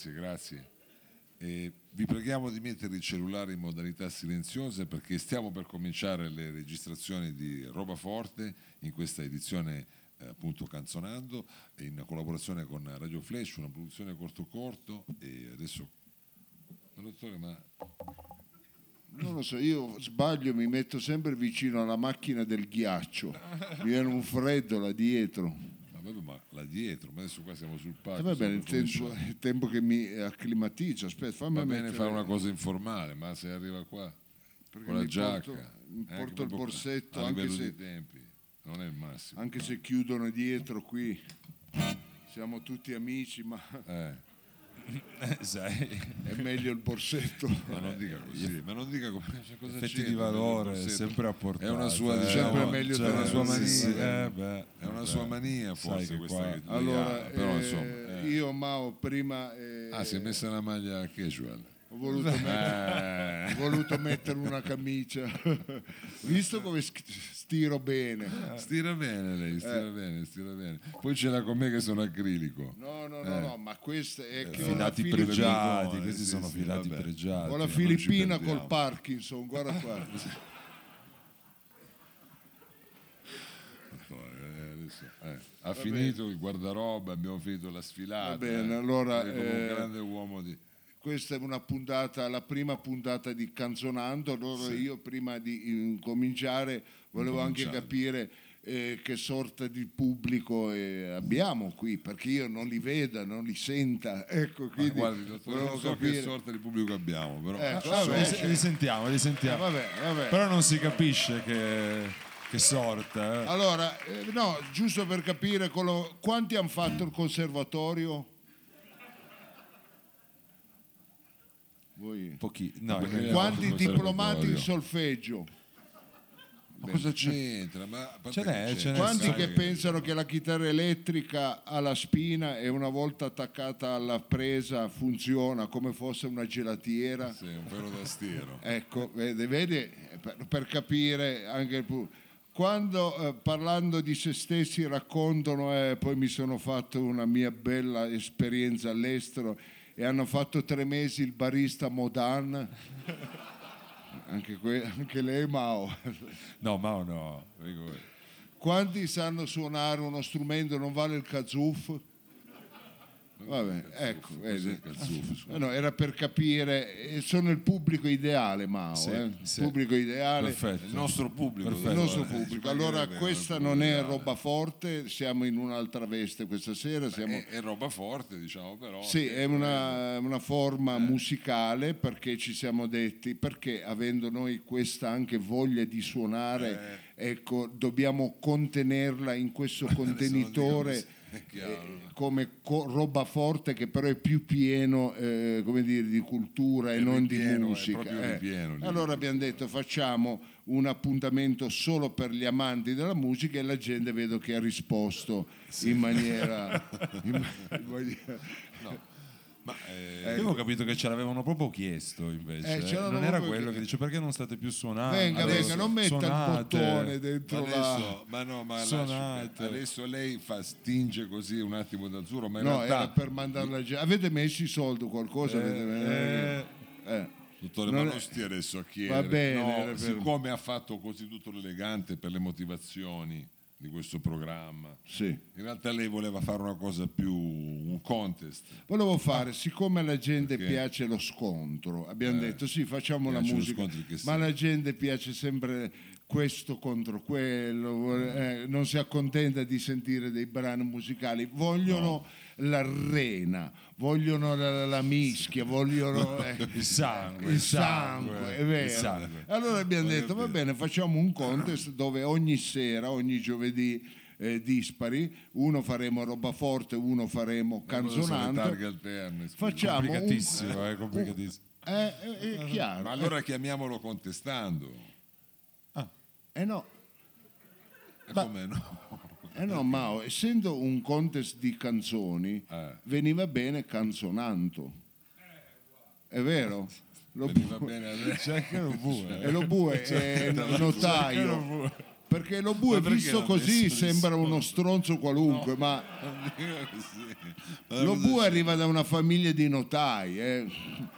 Grazie, grazie. E vi preghiamo di mettere il cellulare in modalità silenziosa perché stiamo per cominciare le registrazioni di Roba Forte in questa edizione eh, appunto Canzonando in collaborazione con Radio Flash, una produzione corto corto e adesso dottore ma Non lo so, io sbaglio, mi metto sempre vicino alla macchina del ghiaccio, mi viene un freddo là dietro. ma, vabbè, ma là dietro, ma adesso qua siamo sul palco. va bene, il tempo, il tempo che mi acclimatizzo, aspetta, fammi Va bene mettere- fare una cosa informale, ma se arriva qua perché con la giacca, porto, mi eh, porto il borsetto, anche se, tempi, non è il massimo. anche se chiudono dietro qui, siamo tutti amici, ma Eh, è meglio il borsetto. ma non dica così, ma non dica come cioè, cosa effetti di valore, borsetto? sempre a portata. È una sua, eh, diciamo, Sempre meglio cioè, una sua mania, sì, eh, beh, è una beh. sua mania forse questa che Allora, ah, però eh, insomma, eh. io Mao prima eh, ah, si è messa la maglia casual. ho, voluto mettere, Eh, voluto mettere una camicia, visto come stiro bene. stira bene lei, stira Eh. bene, stira bene. Poi ce l'ha con me che sono acrilico. No, no, no, Eh. no, ma questa è che ho la filati pregiati, questi sì, sono sì, filati vabbè. pregiati. Ho la Filippina col Parkinson, guarda qua. Eh, eh, Ha finito il guardaroba, abbiamo finito la sfilata. Va bene, eh. allora, come un eh, grande uomo di... Questa è una puntata, la prima puntata di Canzonando. Allora io prima di incominciare volevo anche capire eh, che sorta di pubblico eh, abbiamo qui, perché io non li veda, non li senta. Ecco, quindi guardi, non so capire. che sorta di pubblico abbiamo, però... Ecco, Vabbè, vabbè, li, li sentiamo, li eh, sentiamo. vabbè, vabbè. Però non si capisce che, che sorta. eh. Allora, eh, no, giusto per capire quello- quanti hanno fatto il conservatorio? Voi? Pochi, no, Quanti diplomati in solfeggio? Ma cosa c'entra? Ma, Ce n'è, ce n'è. Quanti che pensano che la chitarra elettrica ha la spina e una volta attaccata alla presa funziona come fosse una gelatiera? Sì, un vero tastiero. Ecco, vede, vede, per, per capire anche il pu- Quando eh, parlando di se stessi raccontano, eh, poi mi sono fatto una mia bella esperienza all'estero e hanno fatto tre mesi il barista Modan, anche, que- anche lei Mao. No, ma no. Quanti sanno suonare uno strumento non vale il kazoof? Vabbè, ecco? Eh no, era per capire, eh, sono il pubblico ideale, Mao, Sì, eh? sì. pubblico ideale. Perfetto. Il nostro pubblico. Perfetto. Il nostro eh, pubblico. Allora, questa non è roba forte, siamo in un'altra veste questa sera. Siamo... È, è roba forte, diciamo, però. Sì, è una, una forma musicale perché ci siamo detti, perché avendo noi questa anche voglia di suonare, ecco, dobbiamo contenerla in questo contenitore eh, come co- roba forte che però è più pieno eh, come dire, di cultura e È non ripieno, di musica. eh. ripieno Allora abbiamo detto facciamo un appuntamento solo per gli amanti della musica e la gente vedo che ha risposto in maniera... in ma- in maniera- Ma, eh, Io avevo capito che ce l'avevano proprio chiesto invece. Eh, eh. non era quello chiesto. che dice perché non state più suonando. Venga, Adesso venga, non metta il suonate. bottone dentro ma la... adesso, ma no, ma lasci- Suonate. adesso lei fa, stinge così un attimo d'azzurro, ma in No, realtà, era per mandare la gente. Avete messo i soldi o qualcosa? Avete- Eh, eh. dottore, non ma non stia adesso a chiedere. Va bene, No, era per- siccome ha fatto così tutto l'elegante per le motivazioni di questo programma, Sì. in realtà lei voleva fare una cosa più, un contest. Volevo fare, siccome alla gente Perché? piace lo scontro, abbiamo Eh, detto sì, facciamo la musica, ma senso? alla gente piace sempre questo contro quello, eh, non si accontenta di sentire dei brani musicali, vogliono l'arena, vogliono la, la mischia, vogliono eh, il sangue, il sangue, è vero. sangue. Allora abbiamo detto, va bene, facciamo un contest dove ogni sera, ogni giovedì eh, dispari, uno faremo roba forte, uno faremo targhe alterne. Facciamo un- Complicatissimo, eh, complicatissimo. Eh, eh, è chiaro. Ma allora chiamiamolo contestando. Eh no, E Ma- come no? Eh no, Mao, essendo un contest di canzoni, Eh. veniva bene canzonando. È vero? Lo Veniva bu- bene a lei. C'è anche lo bue. e lo bue è Certo, notaio. Perché lo bue Ma perché visto così sembra uno stronzo qualunque, ma Sì. lo bue arriva da una famiglia di notai, eh.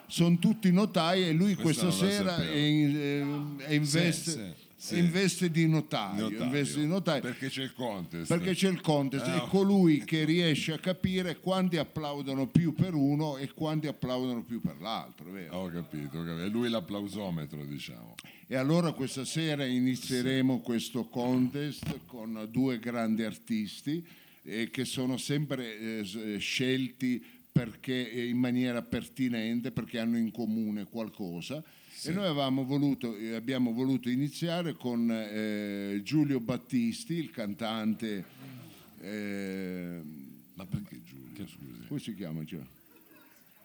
sono tutti notai e lui Questa questa sera è in, eh, è in veste, sì, sì. È in veste di notaio, Notaio. veste di notaio. Perché c'è il contest. Perché c'è il contest, è colui che riesce a capire quanti applaudono più per uno e quanti applaudono più per l'altro, vero? Ho capito, ho capito. È lui l'applausometro, diciamo. E allora questa sera inizieremo questo contest con due grandi artisti eh, che sono sempre eh, s- scelti perché, eh, in maniera pertinente, perché hanno in comune qualcosa. E noi avevamo voluto, eh, abbiamo voluto iniziare con eh, Giulio Battisti, il cantante, eh, Ma perché Giulio? Scusi. come si chiama? Già?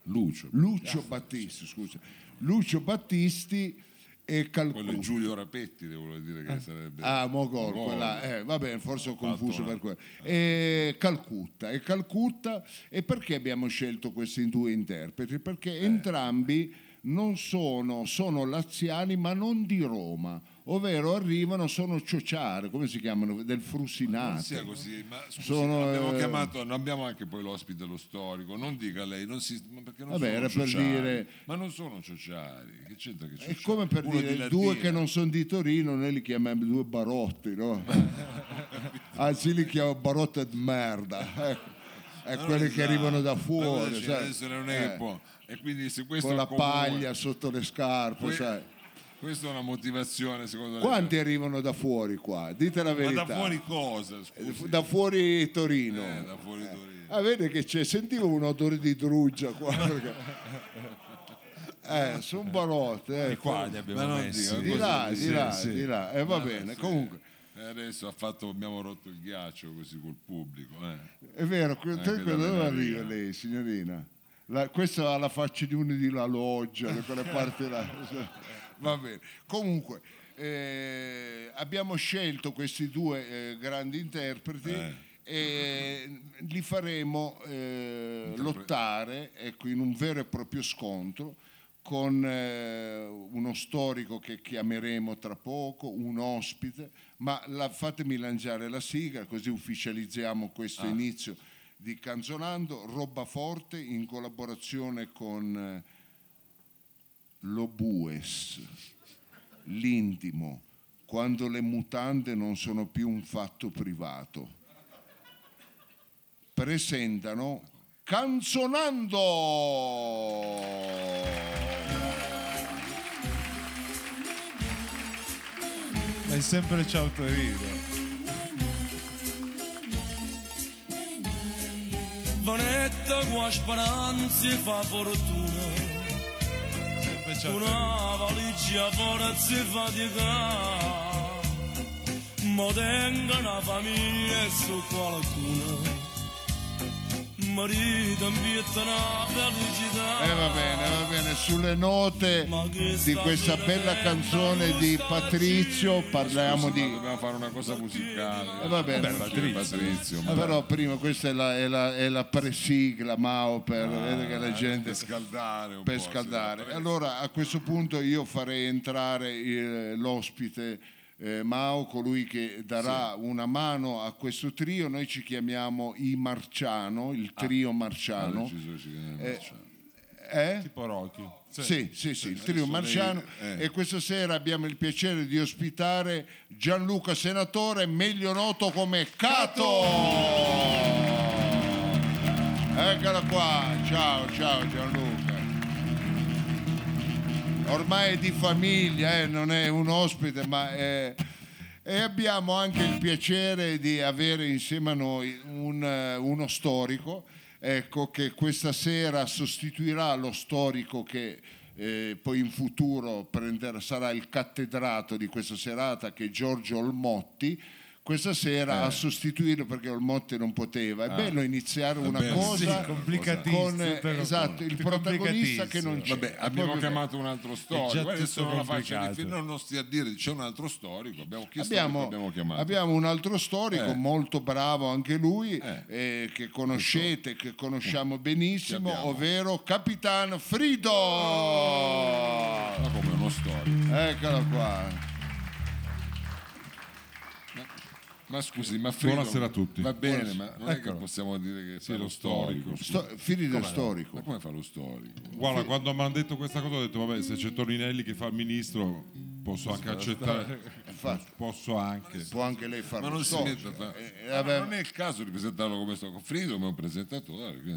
Lucio. Lucio Battisti, scusa. Lucio Battisti e Quello Calcutta. Giulio Rapetti, devo dire che sarebbe. Ah, Mogol, Mogol. quella, eh, va bene, forse ho confuso una- per quello. E Calcutta, e Calcutta, e perché abbiamo scelto questi due interpreti? Perché entrambi non sono, sono laziani ma non di Roma, ovvero arrivano, sono ciociare, come si chiamano, del Non Frusinate. sia così, ma scusi, Sono, abbiamo eh, chiamato, non abbiamo anche poi l'ospite lo storico, non dica lei, non si, ma perché non Vabbè, sono era per ciociari. dire- Ma non sono ciociari, che c'entra che È ciociari? come per Uno di dire due Latina. che non sono di Torino, noi li chiamiamo due barotti, no? Anzi, li chiamo barotte di merda. Ecco. È Non quelli esatto. che arrivano da fuori, adesso- sai? adesso non è che Eh, può. E quindi se questo con la un comune- paglia sotto le scarpe, que- sai? Questa è una motivazione secondo lei? Quanti arrivano da fuori qua? Dite la Ma verità. da fuori cosa? Scusi? Da fuori Torino. Eh, da fuori Torino. Ah, vede che c'è, sentivo un odore di druggia qua. perché- Eh, sono barotte. Eh. Qua li abbiamo Ma messi. dica, Di così, là, sì, di là, sì. di là. E va Ma bene, sì. comunque. E adesso ha fatto, abbiamo rotto il ghiaccio così col pubblico. eh. È vero, que- Anche te- da dove arriva lei, signorina? La, questa ha la faccia di uno di La Loggia, da quelle parti là. Va bene. Comunque, eh, abbiamo scelto questi due eh, grandi interpreti Eh. e li faremo eh, lottare ecco, in un vero e proprio scontro con eh, uno storico che chiameremo tra poco, un ospite, ma la- fatemi lanciare la sigla così ufficializziamo questo inizio di Canzonando, roba forte in collaborazione con eh, lo Bues, l'intimo, quando le mutande non sono più un fatto privato. Presentano Canzonando! E sempre ci autoride. Vanetta con speranze fa fortuna. Una valigia forza fa di Ma tenga una famiglia su qualcuno Marito E va bene, va bene, sulle note di questa bella canzone di Patrizio parliamo di... Dobbiamo fare una cosa musicale. Eh, va bene. Vabbè, Patrizio. Patrizio, Eh, Però prima questa è la, è la, è la presigla Mao per vedere che la gente per scaldare un per po'. scaldare. Allora a questo punto io farei entrare l'ospite eh, Mao, colui che darà una mano a questo trio. Noi ci chiamiamo i Marciano, il trio Ah, Marciano. deciso, ci Eh, Marciano. Eh? Tipo Rocky. Sì, sì, sì, il trio Marciano lei- eh. e questa sera abbiamo il piacere di ospitare Gianluca Senatore, meglio noto come Cato. Eccola qua, ciao, ciao Gianluca. Ormai è di famiglia, eh, non è un ospite, ma è... E abbiamo anche il piacere di avere insieme a noi un, eh, uno storico, ecco, che questa sera sostituirà lo storico che eh, poi in futuro prenderà- sarà il cattedrato di questa serata, che è Giorgio Olmotti. Questa sera a sostituirlo perché Olmotti non poteva. È bello iniziare una bene, cosa sì, con eh, esatto, il protagonista che non c'è. Vabbè, abbiamo proprio- chiamato un altro storico. Guarda, adesso non la faccia complicato. difficile, non stia a dire c'è un altro storico. Abbiamo chiesto Abbiamo, abbiamo chiamato. abbiamo un altro storico Eh. molto bravo anche lui, Eh. eh, che conoscete, che conosciamo benissimo, Chi abbiamo? ovvero Capitan Frido. Ma come uno storico. Eccolo qua. Ma scusi, ma Frido, Buonasera a tutti. Va bene, ma non è che Eccolo. possiamo dire che Sì, fa lo lo storico. Sto, fili del storico. Ma come fa lo storico? Guarda, quando mi hanno detto questa cosa ho detto, vabbè, se c'è Toninelli che fa il ministro, posso anche accettare. Infatti, Posso anche. può anche lei fare Ma lo non si storico. mette a fare- Eh, Ma vabbè, non è il caso di presentarlo come storico. Frido è un presentatore. è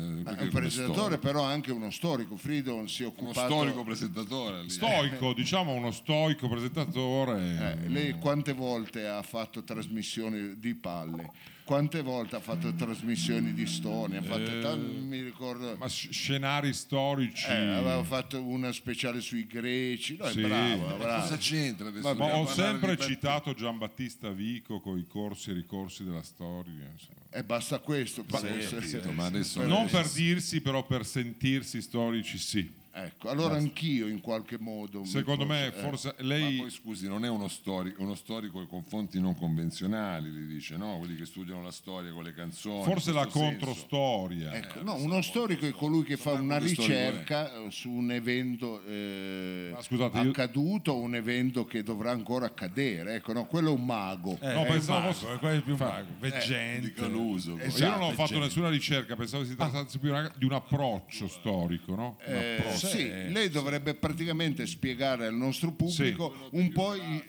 un presentatore, però anche uno storico. Frido si è Uno occupato. storico presentatore. lì. Stoico, diciamo uno stoico presentatore. Eh, lei quante volte ha fatto trasmissioni di palle? Quante volte ha fatto trasmissioni di storia? Ha fatto Eh, tan- mi ricordo. Ma sc- scenari storici. Eh, aveva fatto una speciale sui greci. No, è Sì. bravo, Ma bravo. cosa c'entra adesso? Ma ho sempre citato Giambattista Vico con i corsi e ricorsi della storia. insomma. E basta questo. per essere- Capito, ma adesso Non per dirsi, però per sentirsi storici, sì. Ecco, allora anch'io in qualche modo. mi Secondo posso- me, eh, forse Ma lei. poi scusi, non è uno storico, uno storico con fonti non convenzionali, li dice, no? Quelli che studiano la storia con le canzoni. Forse la controstoria. Ecco, no, uno storico è colui che fa una ricerca eh, su un evento eh, Ma scusate, accaduto o un evento che dovrà ancora accadere. Ecco, no, quello è un mago. Eh, No, è pensavo fosse- è quello più mago, veggente. Dica l'uso. Esatto, Io non ho fatto gente. nessuna ricerca, pensavo si trattasse più una- di un approccio storico, no? Un Eh, approccio. Sì, lei dovrebbe praticamente spiegare al nostro pubblico un po' i,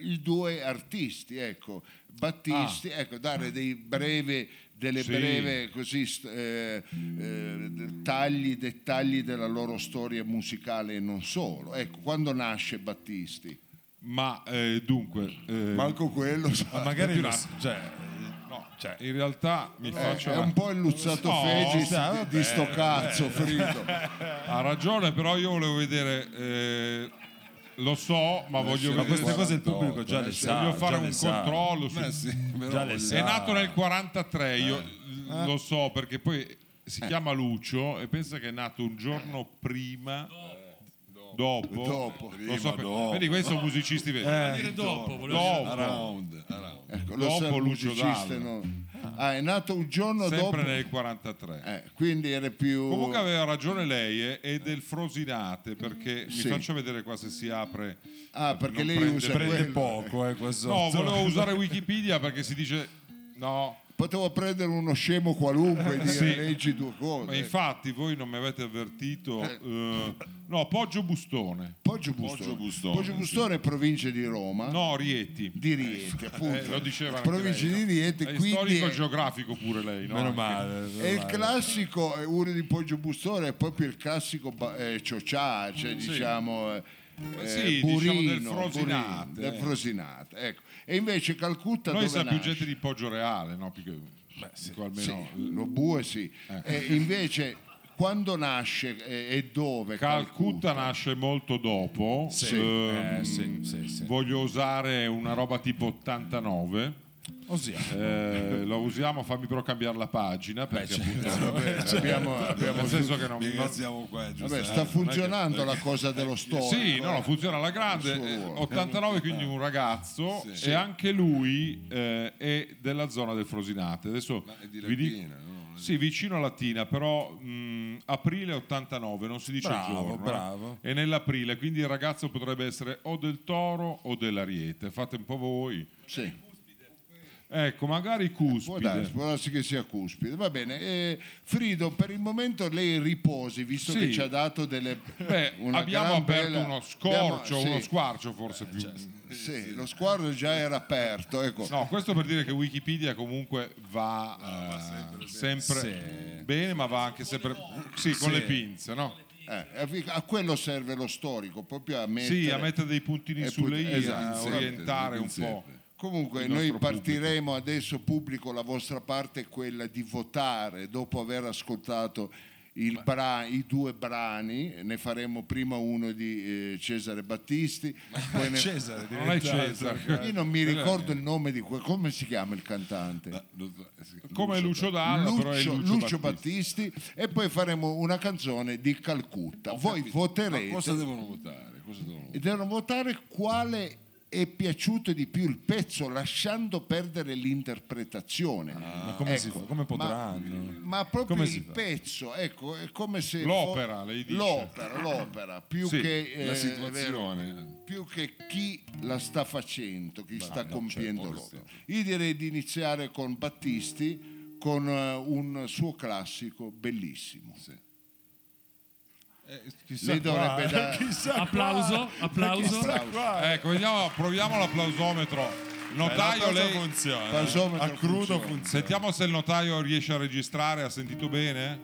i due artisti, ecco, Battisti, ecco, dare dei breve, delle Sì. breve così, eh, eh, tagli, dettagli della loro storia musicale e non solo. Ecco, quando nasce Battisti? Ma eh, dunque, eh, Manco quello. Ma magari Capirai. cioè, cioè, in realtà mi Eh, faccio... è un po' il Luzzato No, Fegis sa, di, di sto vabbè, cazzo, Frido. Ha ragione, però io volevo vedere... eh, lo so, ma voglio ma vedere... queste cose il 48, pubblico già le adesso sa. Voglio fare un sa. controllo su... Beh, sì, però Già le voglio- sa. È nato nel 43, io lo so perché poi si chiama Lucio e pensa che è nato un giorno prima, dopo. Dopo. Lo so, Prima, dopo. Vedi, questi sono musicisti veri. Dire dopo, dopo, Around, around. Ecco, lo Dopo sa il Lucio Dalla. no? Ah, è nato un giorno sempre dopo. nel 43. Eh, quindi era più. Comunque aveva ragione lei eh, è del Frosinate perché Sì. mi faccio vedere qua se si apre. Ah, perché non lei prende- usa prende quello. poco, eh, qua No, volevo usare Wikipedia perché si dice no. Potevo prendere uno scemo qualunque e dire Sì. leggi due cose. Ma infatti voi non mi avete avvertito. eh, no, Poggio Bustone. Poggio Bustone. Poggio Bustone, Poggio Bustone è provincia di Roma. No, Rieti. Di Rieti, appunto. Eh, lo diceva provincia lei, di Rieti, È quindi storico è, geografico pure lei, no? Meno male. è il classico, è uno di Poggio Bustone, è proprio il classico eh, ciocià, cioè diciamo... eh, eh, Sì, diciamo burino, del Frosinate, burino, del eh. Frosinate, ecco. E invece Calcutta Noi siamo più gente di Poggio Reale, no? Perché, dico almeno, Sì, lo bue sì. E invece quando nasce eh, e dove? Calcutta nasce molto dopo. Sì, ehm, eh, sì, sì, sì. Voglio usare una roba tipo 89. Ossia, Eh, lo usiamo, fammi però cambiare la pagina perché certo. appunto, Vabbè, abbiamo, abbiamo- nel senso che non, siamo qua, vabbè, sta funzionando la cosa dello storico. Sì, no, no, funziona alla grande. Il suo Eh, ruolo. 89, quindi un ragazzo, e anche lui eh, è della zona del Frosinate. Adesso di vi dico- Latina, no? Sì, vicino a Latina, però mh, aprile 89, non si dice Bravo, il giorno. eh. bravo. È nell'aprile, quindi il ragazzo potrebbe essere o del Toro o dell'Ariete. Fate un po' voi. Sì. Ecco, magari Può cuspide. darsi, può darsi che sia cuspide. Va bene. Eh, Frido, per il momento lei riposi, visto Sì. che ci ha dato delle... Beh, una abbiamo aperto bella- uno scorcio, abbiamo- uno sì, squarcio forse più. sì, lo sguardo già era aperto. Ecco. No, questo per dire che Wikipedia comunque va, eh, sempre Sì. bene, ma va anche sempre sì, con Sì. le pinze, no? Eh, a quello serve lo storico, proprio a mettere... Sì, a mettere dei puntini Eh, sulle i, esatto, a orientare un po'. Comunque noi partiremo adesso pubblico, la vostra parte è quella di votare dopo aver ascoltato il bra- i due brani, ne faremo prima uno di eh, Cesare Battisti, poi ne- Cesare Non è Cesare. io non mi ricordo il nome di que- come si chiama il cantante? Come Lucio Dalla, però è Lucio, Lucio, Lucio Battisti. Battisti e poi faremo una canzone di Calcutta. Voi Ma voterete cosa devono votare? Cosa devono votare? e devono votare quale è piaciuto di più il pezzo lasciando perdere l'interpretazione. Ma come, si Ecco, fa? come potranno? Ma proprio Come il pezzo, ecco, è come se... L'opera, lei dice. L'opera, l'opera, più Sì, che... eh, la è situazione. vero, più che chi la sta facendo, chi sta no, compiendo certo, l'opera. Io direi di iniziare con Battisti, con eh, un suo classico bellissimo. Eh, chissà qua, dovrebbe eh, dare- chissà qua. Applauso, applauso. Chissà qua. Ecco, vediamo, proviamo l'applausometro. Notaio, Eh, la cosa lei... funziona. A crudo funziona. funziona. Sentiamo se il notaio riesce a registrare, ha sentito bene?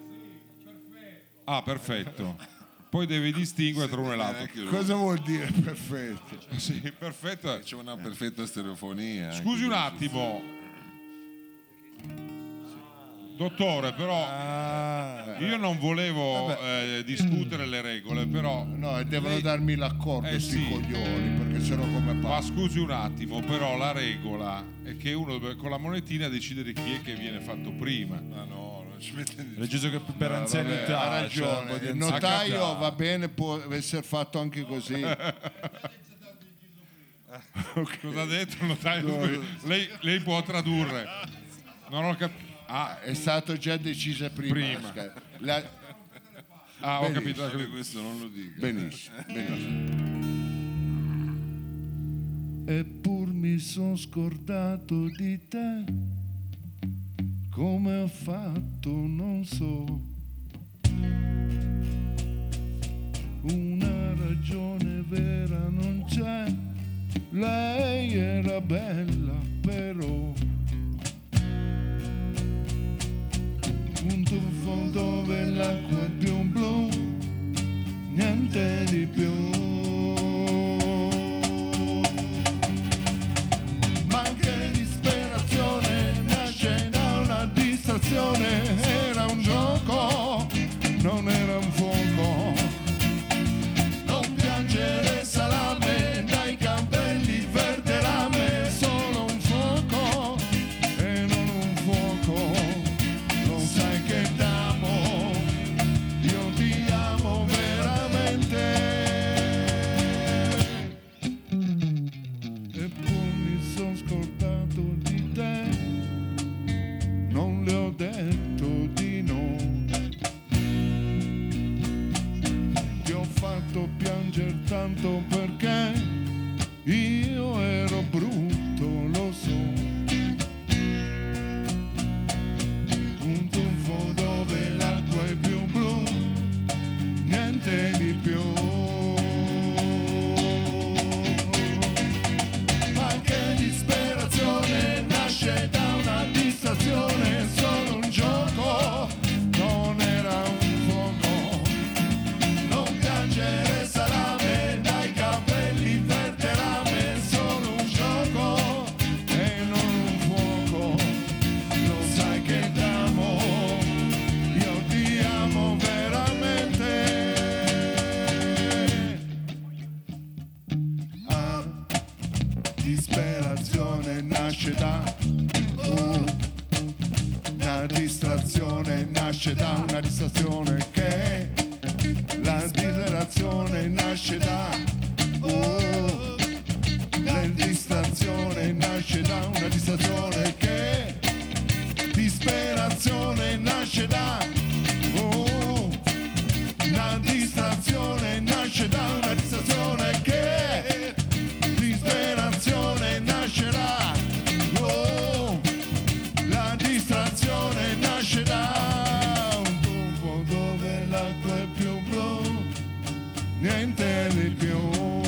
Ah, perfetto. Poi devi distinguere tra uno e l'altro. Cosa vuol dire perfetto? Sì, perfetto. C'è una perfetta stereofonia. Scusi un lì. attimo. Dottore, però Ah, io non volevo eh, discutere le regole, però No, e devono Lei- darmi l'accordo Eh, sti sì. coglioni, perché sennò come Ma fa? scusi un attimo, però la regola è che uno deve- con la monetina decidere chi è che viene fatto prima. Ma no, non ci mette ho deciso che per Vabbè, anzianità ha un ragione, di il notaio va bene, può essere fatto anche così. Cosa ha detto il notaio? lei, lei può tradurre. Non ho capito. Ah, È stato già deciso prima. Prima. La- ah, ho capito. capito. questo non lo dica. Benissimo, benissimo. Eppur mi son scordato di te, come ho fatto non so. Una ragione vera non c'è, lei era bella però. Un tuffo dove l'acqua è più blu niente di più. Niente di più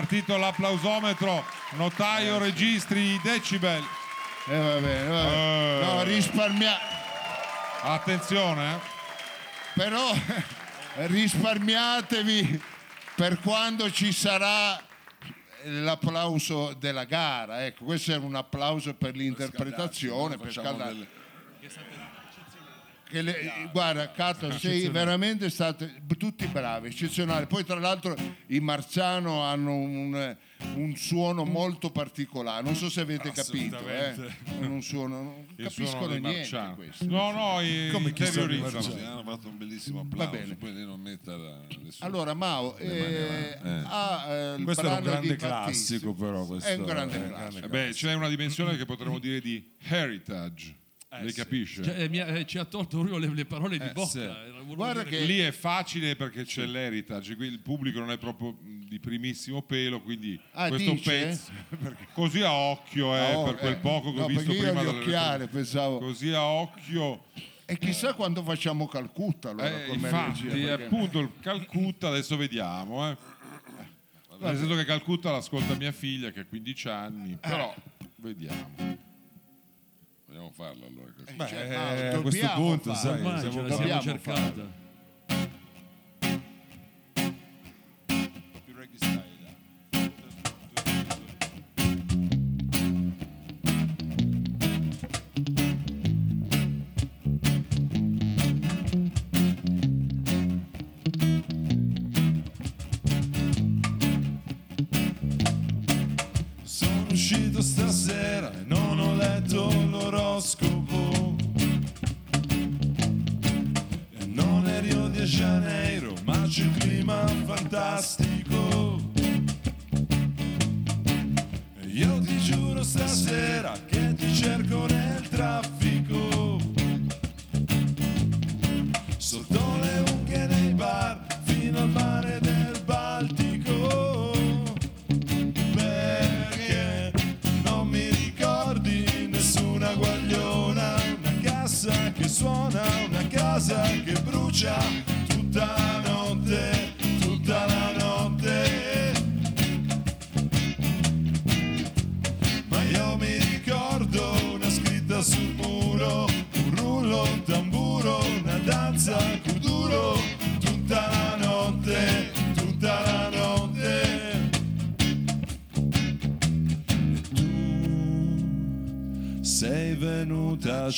partito l'applausometro, notaio registri i decibel. Eh, va bene, va bene. Eh. No, risparmia... Attenzione, eh. Però risparmiatevi per quando ci sarà l'applauso della gara. Ecco, questo è un applauso per l'interpretazione, per scaldare. Che le- guarda, Cato, sei veramente state tutti bravi, eccezionali. Poi, tra l'altro, i Marzano hanno un, un suono molto particolare. Non so se avete capito, eh? Un suono, non Il capiscono suono niente Marciano. questo. No, no, i- Come chi hanno fatto un bellissimo applauso. bene. Poi lei non metta la, nessuno. Allora, Mao, eh, ha eh, Questo è un grande classico, però. Questo È un grande classico. Eh beh, c'è una dimensione che potremmo dire di heritage. Lei capisce? Cioè, eh, mi ha- eh, ci ha tolto proprio le, le parole di bocca. sì. Guarda che- Lì è facile perché c'è l'heritage, qui il pubblico non è proprio di primissimo pelo, quindi Ah, questo dice? pezzo così a occhio, eh, Oh, per quel eh, poco che no, ho visto perché io prima gli delle- occhiali pensavo Così a occhio, e chissà quando facciamo Calcutta allora eh, come infatti, regia, perché- appunto il Calcutta adesso vediamo, eh. Nel senso che Calcutta l'ascolta mia figlia che ha 15 anni, però vediamo. Vogliamo farlo allora. così. Beh, Cioè, eh, ah, a questo punto, farlo. sai, Ormai siamo ce la dobbiamo siamo cercata. Janeiro, ma c'è un clima fantastico.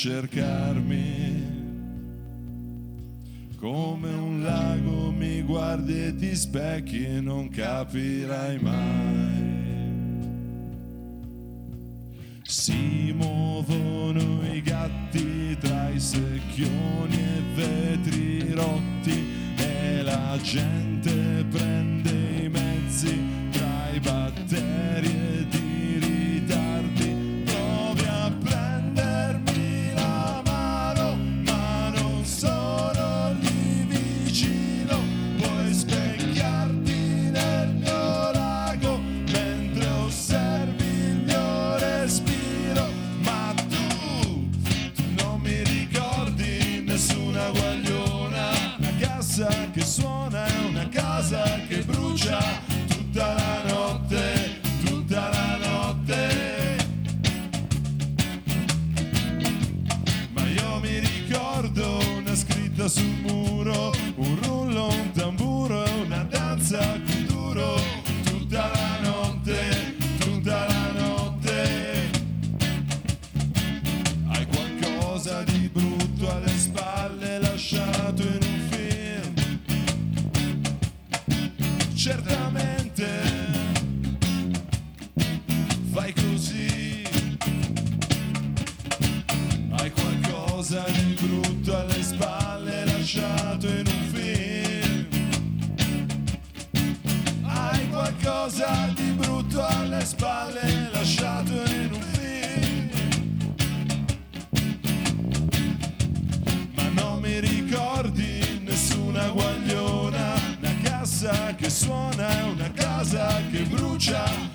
Cercarmi. Come un lago mi guardi e ti specchi non capirai mai. Suona è una casa che brucia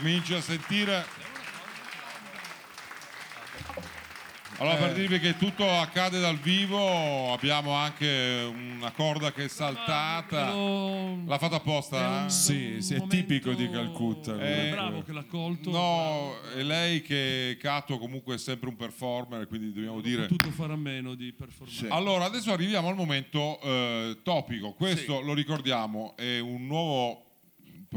cominci a sentire. Allora, per dirvi che tutto accade dal vivo, abbiamo anche una corda che è saltata. Lo- L'ha fatta apposta? è eh? Sì, sì, è tipico di Calcutta. Eh, Bravo che l'ha colto. No, è lei che Cato comunque è sempre un performer, quindi dobbiamo dire. potuto fare a meno di performare. Allora, adesso arriviamo al momento eh, topico. Questo lo ricordiamo, è un nuovo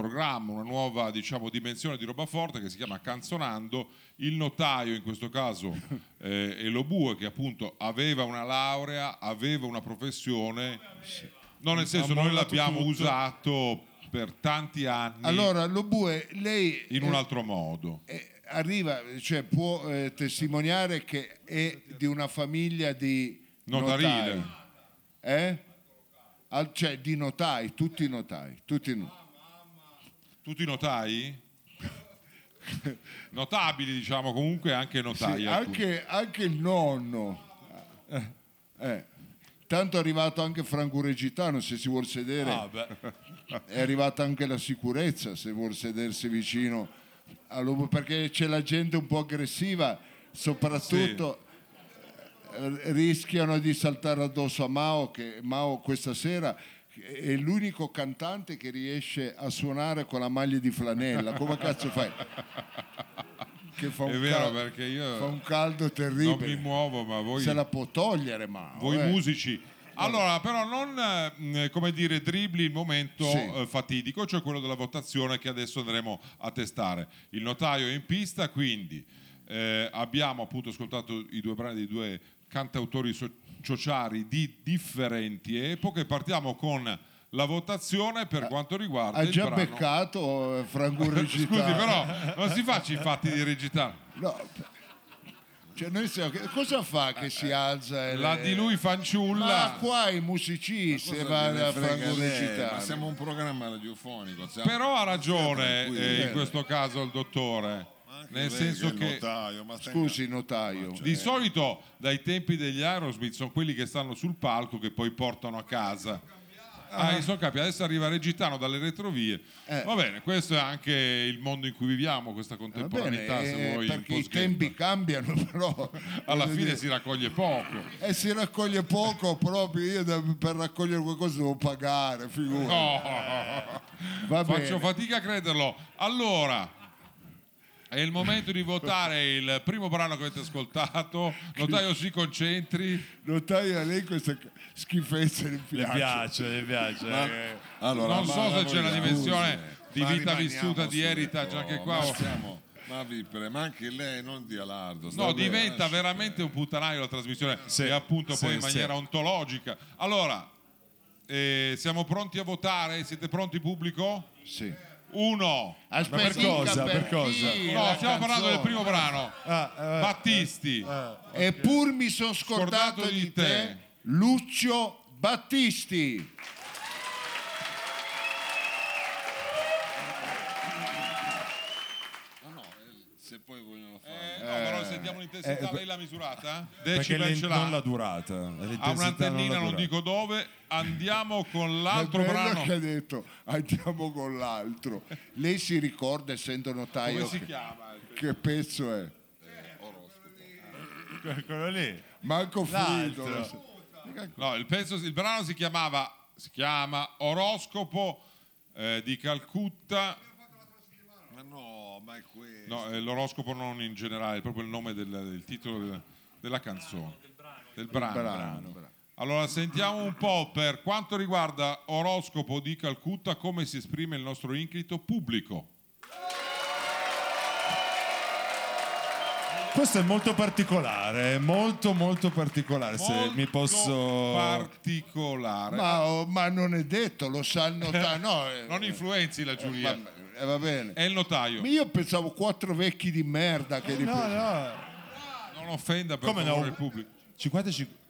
programma, una nuova diciamo, dimensione di roba forte che si chiama Canzonando. Il notaio, in questo caso, eh, è lo Bue, che appunto aveva una laurea, aveva una professione. No, nel senso, noi l'abbiamo tutto. usato per tanti anni Allora, lo bue, lei in un eh, altro modo. eh, arriva, cioè può eh, testimoniare che è di una famiglia di Notarile. notai. Eh? Al- cioè di notai, tutti notai, tutti no- Tutti notai? Notabili, diciamo, comunque anche Sì, notai. alcuni. anche, anche il nonno. Eh, eh. Tanto è arrivato anche Franco Regitano, se si vuol sedere. Ah, è arrivata anche la sicurezza se vuol sedersi vicino all'uomo perché c'è la gente un po' aggressiva soprattutto eh, rischiano di saltare addosso a Mao che Mao questa sera è l'unico cantante che riesce a suonare con la maglia di flanella come cazzo fai? che fa È un, vero, cal- perché io fa un caldo non terribile mi muovo, ma voi, se la può togliere Mao voi eh. musici. Allora, però non eh, come dire dribbli il momento Sì. eh, fatidico, cioè quello della votazione che adesso andremo a testare. Il notaio è in pista, quindi eh, abbiamo appunto ascoltato i due brani dei due cantautori so- sociari di differenti epoche. Partiamo con la votazione per quanto riguarda ha il già brano. beccato eh, Franco Scusi, Regitano però non si faccia i fatti di Regitano. No, cioè noi che- cosa fa che si alza? e La le- di lui Ma fanciulla. qua i musicisti gliene a Franco. Ma siamo un programma radiofonico. siamo- Però ha ragione eh, in questo caso il dottore. Anche Nel lei senso il che notaio, ma Scusi, notaio. di solito dai tempi degli Aerosmith sono quelli che stanno sul palco che poi portano a casa. Ah, sono capi, adesso arriva Regitano dalle retrovie. Eh. Va bene, questo è anche il mondo in cui viviamo, questa bene, contemporaneità, se eh, vuoi. perché i tempi cambiano, però Alla fine dire, si raccoglie poco. eh, si raccoglie poco proprio. Io per raccogliere qualcosa devo pagare, figura. No, bene. faccio fatica a crederlo. Allora, è il momento di votare il primo brano che avete ascoltato. Notaio si concentri. Notaio, a lei questa schifezza le Le piace. piace, le piace. Ma- eh. allora, non so se c'è la vogliamo- dimensione di vita vissuta di heritage anche qua. Ma, siamo, ma Vippere, ma anche lei non dia lardo. No, bene, diventa veramente un puttanaio la trasmissione Sì, e appunto sì, poi in sì. maniera ontologica. Allora, eh, siamo pronti a votare? Siete pronti pubblico? Sì. Uno. Aspetta, per cosa, per cosa? No, stiamo parlando del primo brano. Ah, eh, Battisti. Eppur mi sono scordato, Scordato di, di te, te. Lucio Battisti. No, però sentiamo l'intensità, lei l'ha misurata? Decibel ce non la l'ha. durata. Ha l'intensità un'antennina, non durata. dico dove. Andiamo con l'altro brano. che ha detto andiamo con l'altro. Lei si ricorda, essendo notaio, Come si che, chiama? che pezzo è? Quello lì. L'altro. Frido. No, il, pezzo- il brano si chiamava si chiama Oroscopo eh, di Calcutta. Ma è questo. No, eh, l'oroscopo non in generale, è proprio il nome del, del titolo del- della canzone. Del brano. Brano. Allora sentiamo un po' per quanto riguarda Oroscopo di Calcutta come si esprime il nostro inclito pubblico. Questo è molto particolare, molto molto particolare, se Molto mi posso... particolare. Ma, oh, ma non è detto, lo sa il notaio. No, eh, non influenzi la Giulia. va, eh, va bene. È il notaio. Ma io pensavo quattro vecchi di merda che li No, no, Non offenda per Come favore no? il pubblico. 55...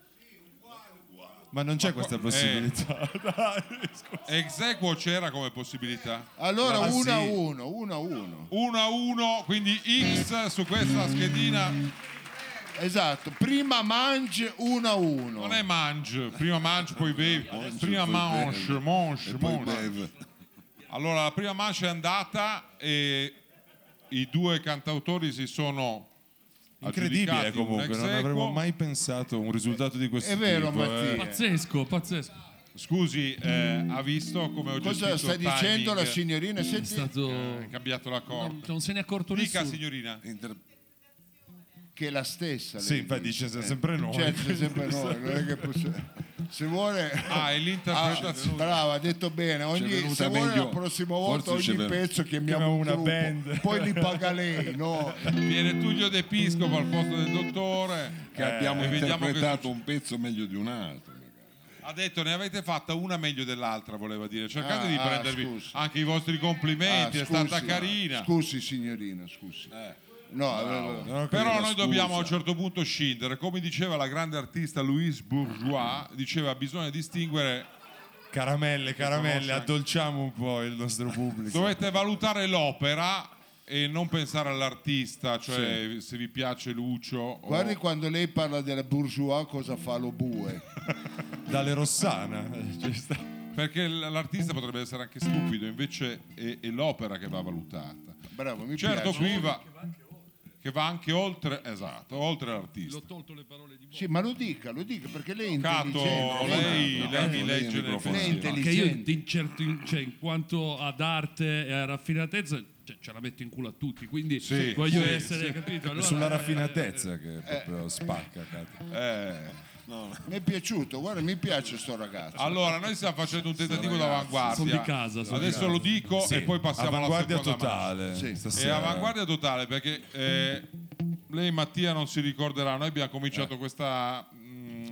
Ma non c'è questa possibilità. Dai, scusa. Exequo c'era come possibilità. Allora Ah, uno a sì. uno, uno a uno. 1 a 1, quindi X su questa schedina. Esatto, prima mangi 1 a 1. Non è mange, prima mangi, poi bevi. prima poi mange, bevi. mange, E poi mange. Allora, la prima manche è andata e i due cantautori si sono Incredibile comunque, non avremmo mai pensato un risultato di questo È vero, tipo. eh. Mattia. Pazzesco, pazzesco. Scusi, eh, ha visto come ho Cosa gestito sta il dicendo la signorina? È Senti, stato... È cambiato Non, l'accordo. non se ne è accorto Dica, nessuno. signorina. Inter- che è la stessa. Sì, infatti dice. dice sempre noi. Certo, c'è sempre noi, non è che posso- Se vuole... Ah, è Ah, l'interpretazione. bravo, ha detto bene. Ogni, se vuole meglio. la prossima volta Forse ogni pezzo chiamiamo un una gruppo, band. poi li paga lei, no? Viene Tullio D'Episcopo al posto del dottore. che abbiamo e vediamo che interpretato un pezzo meglio di un altro. Ha detto ne avete fatta una meglio dell'altra, voleva dire. Cercate Ah, di ah, prendervi scusi. anche i vostri complimenti, Ah, è stata scusi. carina. Scusi signorina, scusi. No, Non ho Però noi scusa. dobbiamo a un certo punto scindere, come diceva la grande artista Louise Bourgeois, diceva bisogna distinguere, Caramelle, caramelle, addolciamo un po' il nostro pubblico. dovete valutare l'opera e non pensare all'artista, cioè se vi piace Lucio. o- Guardi quando lei parla della bourgeois cosa fa lo bue. Dalle Rossana. Sta. Perché l'artista potrebbe essere anche stupido, invece è, è l'opera che va valutata. Bravo, mi Certo, piace. qui va, che va anche oltre, esatto, oltre l'artista. L'ho tolto le parole di Sì, ma lo dica, lo dica perché lei è Cato, intelligente. lei, no, lei mi legge è pensiero. Che io intelligente. in, certo, in- cioè, in quanto ad arte e a raffinatezza cioè, ce la metto in culo a tutti, quindi Sì, voglio sì, essere capito. È Allora, sulla eh, raffinatezza che proprio spacca. Katy. Eh. Mi è piaciuto, guarda, mi piace sto ragazzo. Allora, noi stiamo facendo un tentativo d'avanguardia. Sono di casa, sono di Adesso lo dico e poi passiamo alla Avanguardia seconda totale. Sì. È stasera. avanguardia totale perché eh, lei Mattia non si ricorderà, noi abbiamo cominciato questa mh,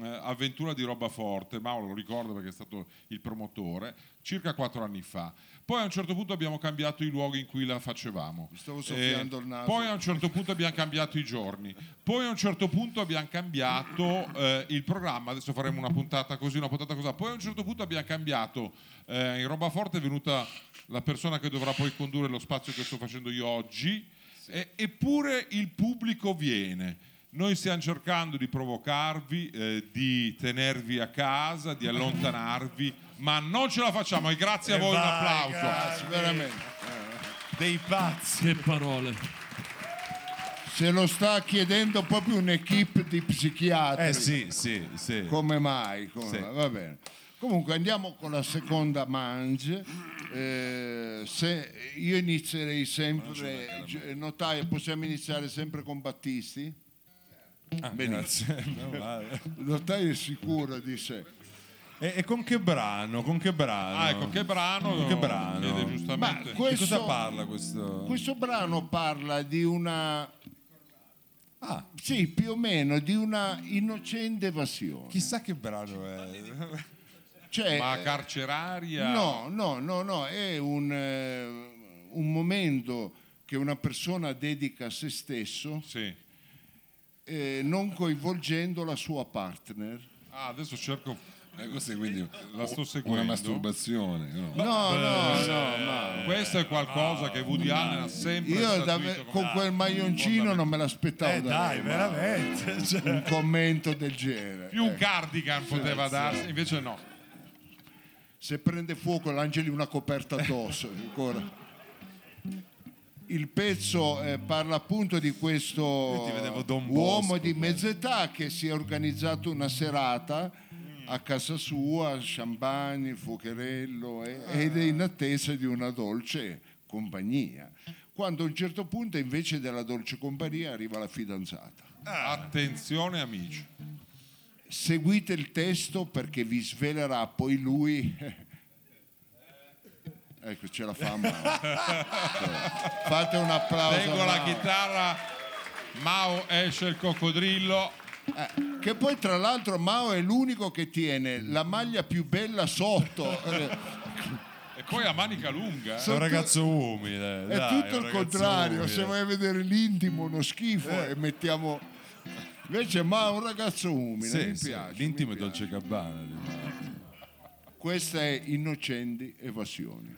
avventura di roba forte, Mauro lo ricorda perché è stato il promotore, circa quattro anni fa. Poi a un certo punto abbiamo cambiato i luoghi in cui la facevamo. Eh, Mi stavo soffiando il naso. Poi a un certo punto abbiamo cambiato i giorni. Poi a un certo punto abbiamo cambiato eh, il programma. Adesso faremo una puntata così, una puntata così. Poi a un certo punto abbiamo cambiato. eh, in roba forte è venuta la persona che dovrà poi condurre lo spazio che sto facendo io oggi. E- eppure il pubblico viene. Noi stiamo cercando di provocarvi, eh, di tenervi a casa, di allontanarvi, ma non ce la facciamo e grazie a E voi un applauso. grazie. Veramente. Dei pazzi. Che parole. Se lo sta chiedendo proprio un'equipe di psichiatri. Eh sì, sì, sì. Come mai? Come Sì. mai? Va bene. Comunque andiamo con la seconda mange. Eh, se io inizierei sempre, gi- notaio, possiamo iniziare sempre con Battisti? Ah, Benissimo. notaio è sicuro di sé. E, e con che brano? Con che brano? Ah, ecco, che brano? Con che brano? Ma giustamente. Di questo, cosa parla questo? questo brano parla di una, Ah, sì, più o meno, di una innocente evasione. chissà che brano è. Cioè, Ma carceraria? No, no, no, no, è un, eh, un momento che una persona dedica a se stesso Sì. Eh, non coinvolgendo la sua partner. Ah, adesso cerco. Eh, questo è quindi La sto una seguendo. masturbazione. no? No, no, no, ma Questo è qualcosa che Woody Allen ha sempre io statuito da- come con quel maglioncino non me l'aspettavo Eh da dai, ma veramente. cioè. un commento del genere. più un Eh, cardigan poteva darsi, invece no. se prende fuoco l'angeli una coperta addosso ancora. Il pezzo eh, parla appunto di questo uomo di poi. mezz'età che si è organizzato una serata a casa sua, champagne, fuocherello eh, ed è in attesa di una dolce compagnia. Quando a un certo punto invece della dolce compagnia arriva la fidanzata. Attenzione amici. Seguite il testo perché vi svelerà poi lui. Ecco, ce la fa Mao. Fate un applauso. Tengo la chitarra, Mao esce il coccodrillo. Eh, che poi tra l'altro Mao è l'unico che tiene la maglia più bella sotto. Eh, E poi a manica lunga. eh. È un ragazzo umile. È dai, tutto il contrario. umile. Se vai a vedere l'intimo, uno schifo e mettiamo. Invece Mao è un ragazzo umile. Sì, mi sì, piace. L'intimo mi è piace. Dolce Gabbana. diciamo. Questa è Innocenti Evasioni.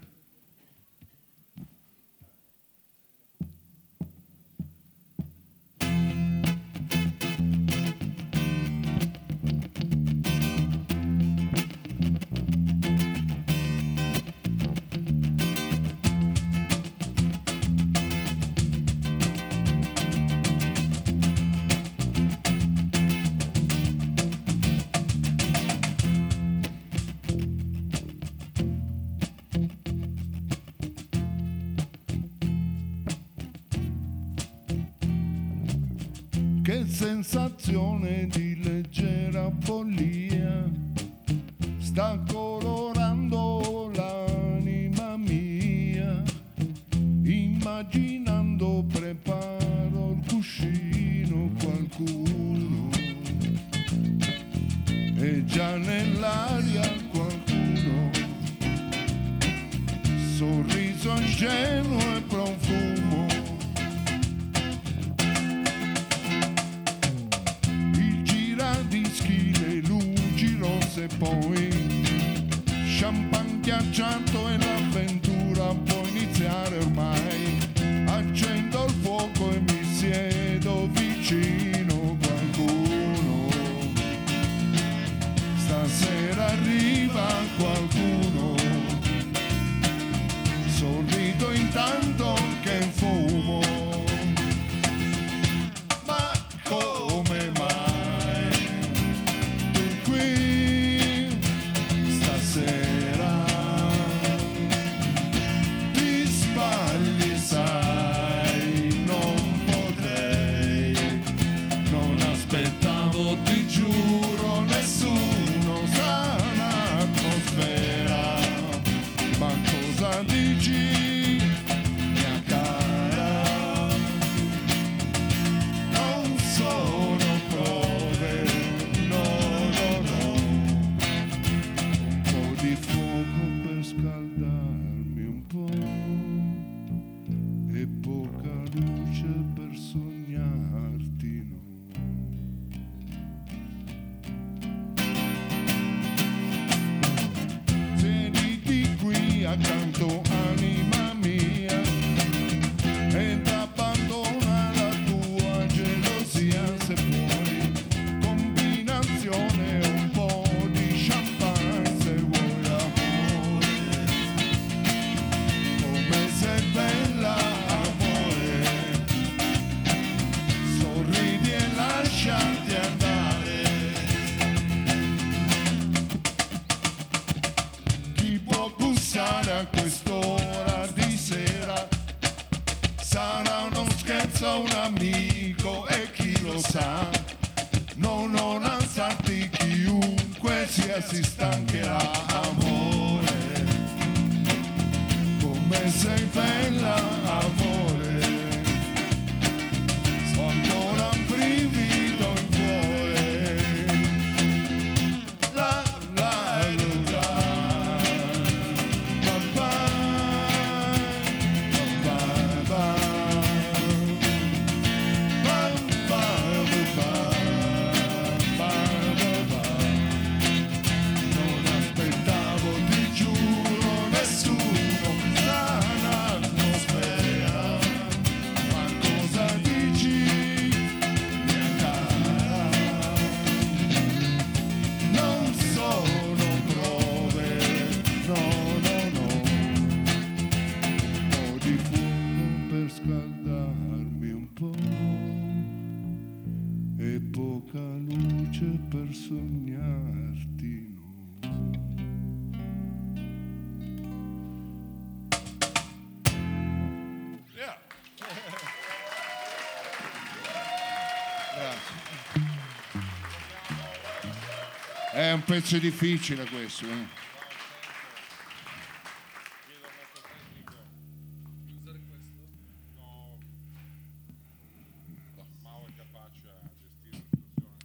Un pezzo difficile questo. eh.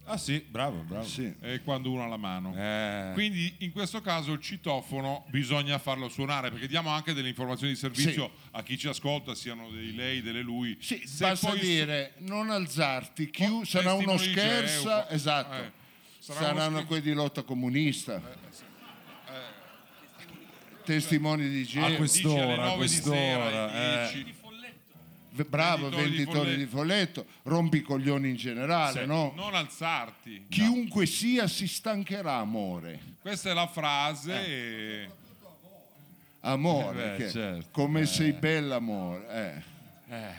Ah sì, bravo, bravo. Sì. È quando uno ha la mano. Eh, Quindi in questo caso il citofono bisogna farlo suonare perché diamo anche delle informazioni di servizio a chi ci ascolta, siano dei lei, delle lui. Sì, Se basta poi dire non alzarti, chi- Oh, sarà uno scherzo, esatto. Eh, Saranno scher- quelli di lotta comunista. Testimoni di a Geova. dici alle quest'ora, a 9 di sera, quest'ora, eh. 10. V- Bravo, venditori di di folletto, rompi i coglioni in generale, no? Non alzarti. Chiunque sia si stancherà, amore. Questa è la frase. e- Amore, Eh beh, che- certo. come sei bella, amore. eh.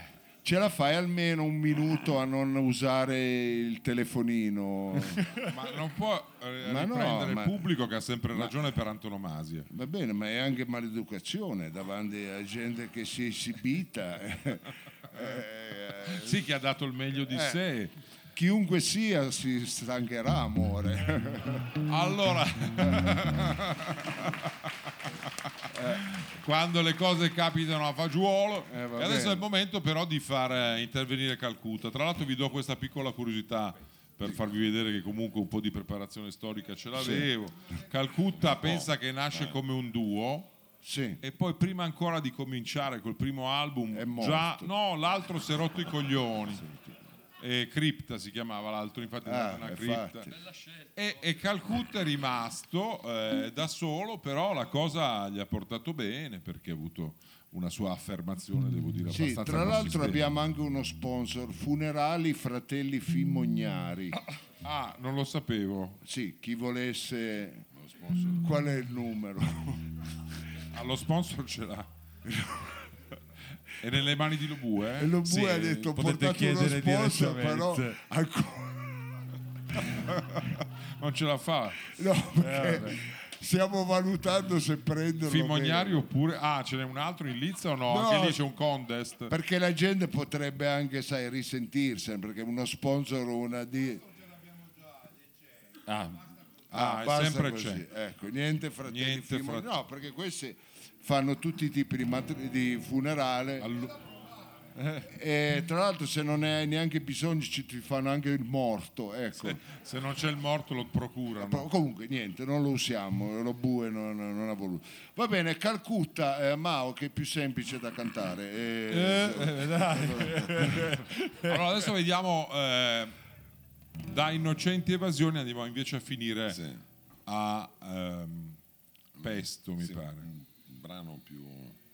Ce la fai almeno un minuto a non usare il telefonino? Ma non può eh, Ma no, riprendere ma- il pubblico che ha sempre ragione per antonomasia. Va bene, ma è anche maleducazione davanti a gente che si è esibita. Eh, Sì, che ha dato il meglio di Eh. sé. chiunque sia si stancherà, amore. Allora, quando le cose capitano a fagiolo, Eh, e adesso è il momento però di far eh, intervenire Calcutta. Tra l'altro vi do questa piccola curiosità per farvi vedere che comunque un po' di preparazione storica ce l'avevo. Calcutta pensa che nasce come un duo. Sì. E poi prima ancora di cominciare col primo album, già no, l'altro si è rotto i coglioni. E Cripta si chiamava l'altro, infatti è Ah, una cripta. E, e Calcutta è rimasto eh, da solo, però la cosa gli ha portato bene perché ha avuto una sua affermazione, devo dire, Sì, abbastanza tra l'altro abbiamo anche uno sponsor, Funerali Fratelli Fimognari. Ah, non lo sapevo. Sì, chi volesse... Qual è il numero? Ah, lo sponsor ce l'ha. È nelle mani di Lobu, E eh? lo Sì, Bue ha detto potete uno chiedere sponsor, però direttamente." ancora... Non ce la fa. No, Eh, perché stiamo valutando se prenderlo. Fimognari o meno. oppure... Ah, ce n'è un altro in Lizza o no? No, Anche lì c'è un contest. Perché la gente potrebbe anche, sai, risentirsene, perché uno sponsor una di... Ah, Ah, basta sempre così. c'è. Ecco, niente fratelli Niente Fimo- frate- No, perché questi fanno tutti i tipi di, matri- di funerale. Allu- E tra l'altro se non ne hai neanche bisogno ci ti fanno anche il morto, ecco. Se non c'è il morto lo procurano. Però Comunque niente, non lo usiamo, lo Bue non, non ha voluto. Va bene, Calcutta, eh, Mao, che è più semplice da cantare. eh, Allora adesso vediamo eh, da innocenti evasioni andiamo invece a finire Sì. a ehm, Pesto mi Sì, pare, brano più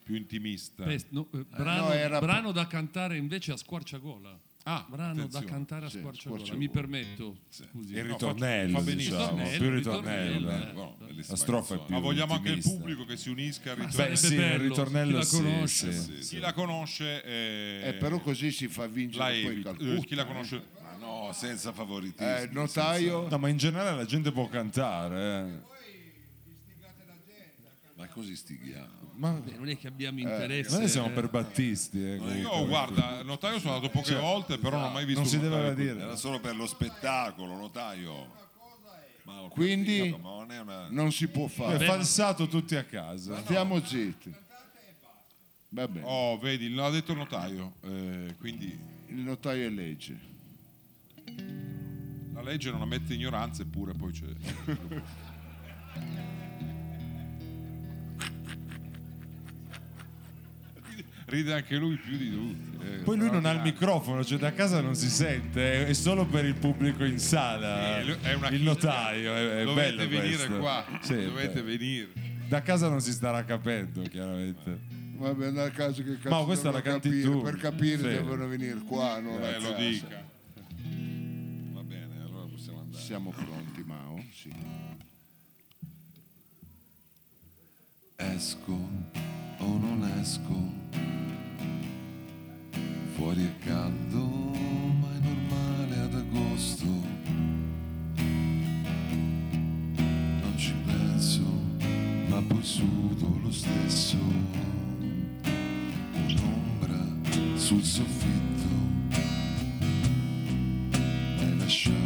più intimista. Pest- no, eh, brano, no, era- brano da cantare invece a squarciagola. Ah, brano attenzione. da cantare a Sì, squarciagola. squarciagola. Mi permetto. Scusi. il No, ritornello, fa- fa benissimo. diciamo, Ritornello, più ritornello, ritornello. eh. no, La strofa è più Ma vogliamo anche il intimista. pubblico che si unisca al Ma ritornello. Beh, sì, il ritornello chi la sì, conosce? sì. Chi la conosce eh, eh, però così si fa la vincere poi. Calcutta. Eh, chi la conosce Ma no, senza favoritismo. Eh, il notaio, No, ma in generale la gente può cantare. Eh. Ma così stighiamo. Ma non è che abbiamo interesse. noi siamo eh. per Battisti. eh, Io comunque. guarda, notaio sono andato poche volte, però non ho mai visto non si notaio dire. Era solo per lo spettacolo, notaio. Ma Quindi- capito, ma non è una... non si può È fare. falsato tutti a casa. Stiamo zitti. Va bene, Oh, vedi, l'ha detto il notaio, eh, quindi il notaio è legge. la legge non ammette ignoranza, eppure poi c'è. Ride anche lui più di tutti. eh. Poi lui non ha il microfono, cioè da casa non si sente, è solo per il pubblico in sala. Sì, lui- è una il notaio, è, è Dovete bello venire questo. qua, Sì, dovete beh. venire. Da casa non si starà capendo, chiaramente. Va bene, a caso che cazzo Ma questa la canti capire? tu. Per capire Sì. devono venire qua, non a Eh, lo casa. dica. Va bene, allora possiamo andare. Siamo pronti, Mao? Sì. Esco o non esco, fuori è caldo, ma è normale ad agosto. Non ci penso, ma poi sudo lo stesso. Un'ombra sul soffitto, hai lasciato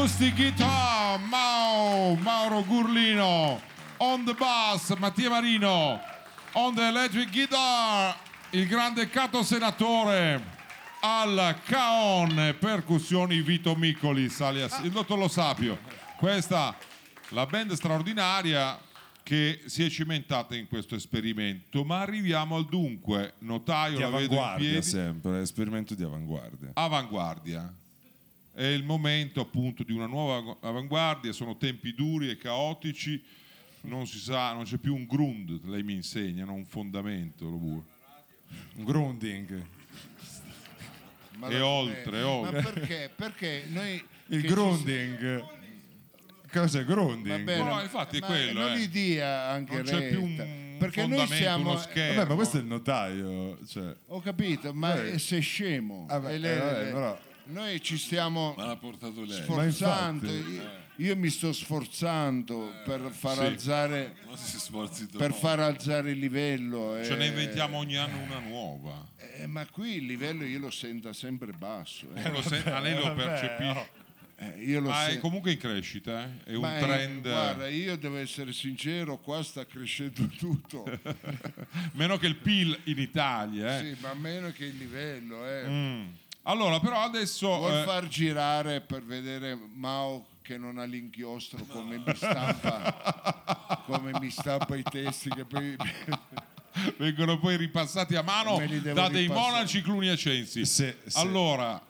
acoustic guitar, Mao, Mauro Gurlino. On the bass, Mattia Marino. On the electric guitar, il grande Cato Senatore. Al caon, percussioni Vito Miccolis, alias il dottor Lo Sapio. Questa la band straordinaria che si è cimentata in questo esperimento, ma arriviamo al dunque. Notaio Di la vedo in piedi sempre, esperimento di avanguardia avanguardia. È il momento appunto di una nuova avanguardia, sono tempi duri e caotici, non si sa, non c'è più un grund, lei mi insegna, non un fondamento, lo vuole. Un grunding Ma E oltre, oltre. Ma perché? Perché noi... Il che ci- grunding Cos'è Va grunding? bene, No, infatti è quello, Non eh. gli dia anche Non c'è più un Perché noi siamo... uno schermo. Vabbè, ma questo è il notaio. Cioè. Ho capito, ma Eh. sei scemo. Vabbè, E lei- eh, vabbè, però- Noi ci stiamo Ma l'ha portato lei. sforzando. Ma infatti. Io, io mi sto sforzando per far Sì. alzare Non si sforzi troppo. per far alzare il livello. Ce eh. ne inventiamo ogni anno una nuova. Eh, ma qui il livello io lo sento sempre basso. eh. Eh, lo sen- a lei lo vabbè, percepisce. Eh, io lo Ma è sen- comunque in crescita, eh? è un Ma è- trend. guarda, io devo essere sincero, qua sta crescendo tutto. Meno che il PIL in Italia. eh. sì, ma meno che il livello. Eh. Mm. Allora, però adesso. Vuol eh, far girare per vedere Mao che non ha l'inchiostro come mi stampa come mi stampa i testi che poi vengono poi ripassati a mano da dei ripassare. monaci cluniacensi. Sì, sì. Allora,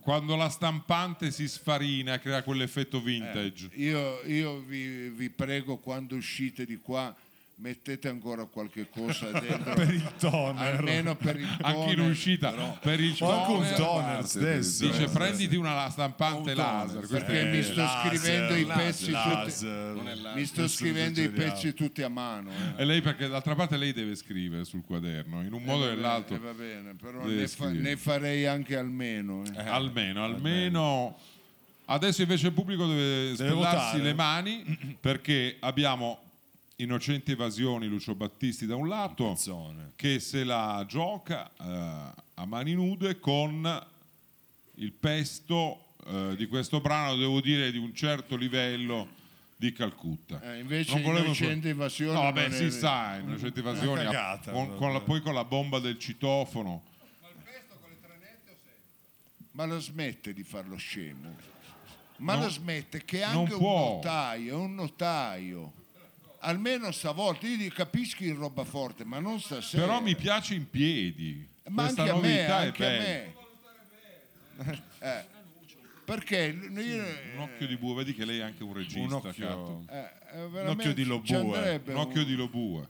quando la stampante si sfarina, crea quell'effetto vintage. io, io vi, vi prego quando uscite di qua mettete ancora qualche cosa dentro Per il toner. almeno per il anche in toner. uscita, per il O anche un toner, toner stesso. dice eh. prenditi una stampante Un laser. toner, perché è- mi sto laser, scrivendo i laser, pezzi tutti laser. Laser. mi sto scrivendo i pezzi tutti a mano eh. E lei perché d'altra parte lei deve scrivere sul quaderno, in un modo o Eh, va bene, nell'altro. eh, va bene però deve ne, fa- ne farei anche almeno eh. almeno, almeno. Adesso invece il pubblico deve spellarsi votare. le mani perché abbiamo Innocenti Evasioni, Lucio Battisti da un lato, Pezzone. che se la gioca eh, a mani nude con il pesto eh, di questo brano, devo dire, di un certo livello di Calcutta. Eh, invece Non volevo- Innocente Evasione No, non beh, è- si sa, Innocenti Evasioni, Una cagata, con- con la- poi con la bomba del citofono. ma lo smette di farlo scemo ma No, lo smette che non anche un può. notaio un notaio almeno stavolta io capisco in roba forte ma non stasera Però mi piace in piedi. ma Questa anche a me novità è anche a me Eh, perché io, Un occhio di bue, vedi che lei è anche un regista. Un occhio. Cato. eh, eh, occhio veramente di Lobue, Un occhio di lobue.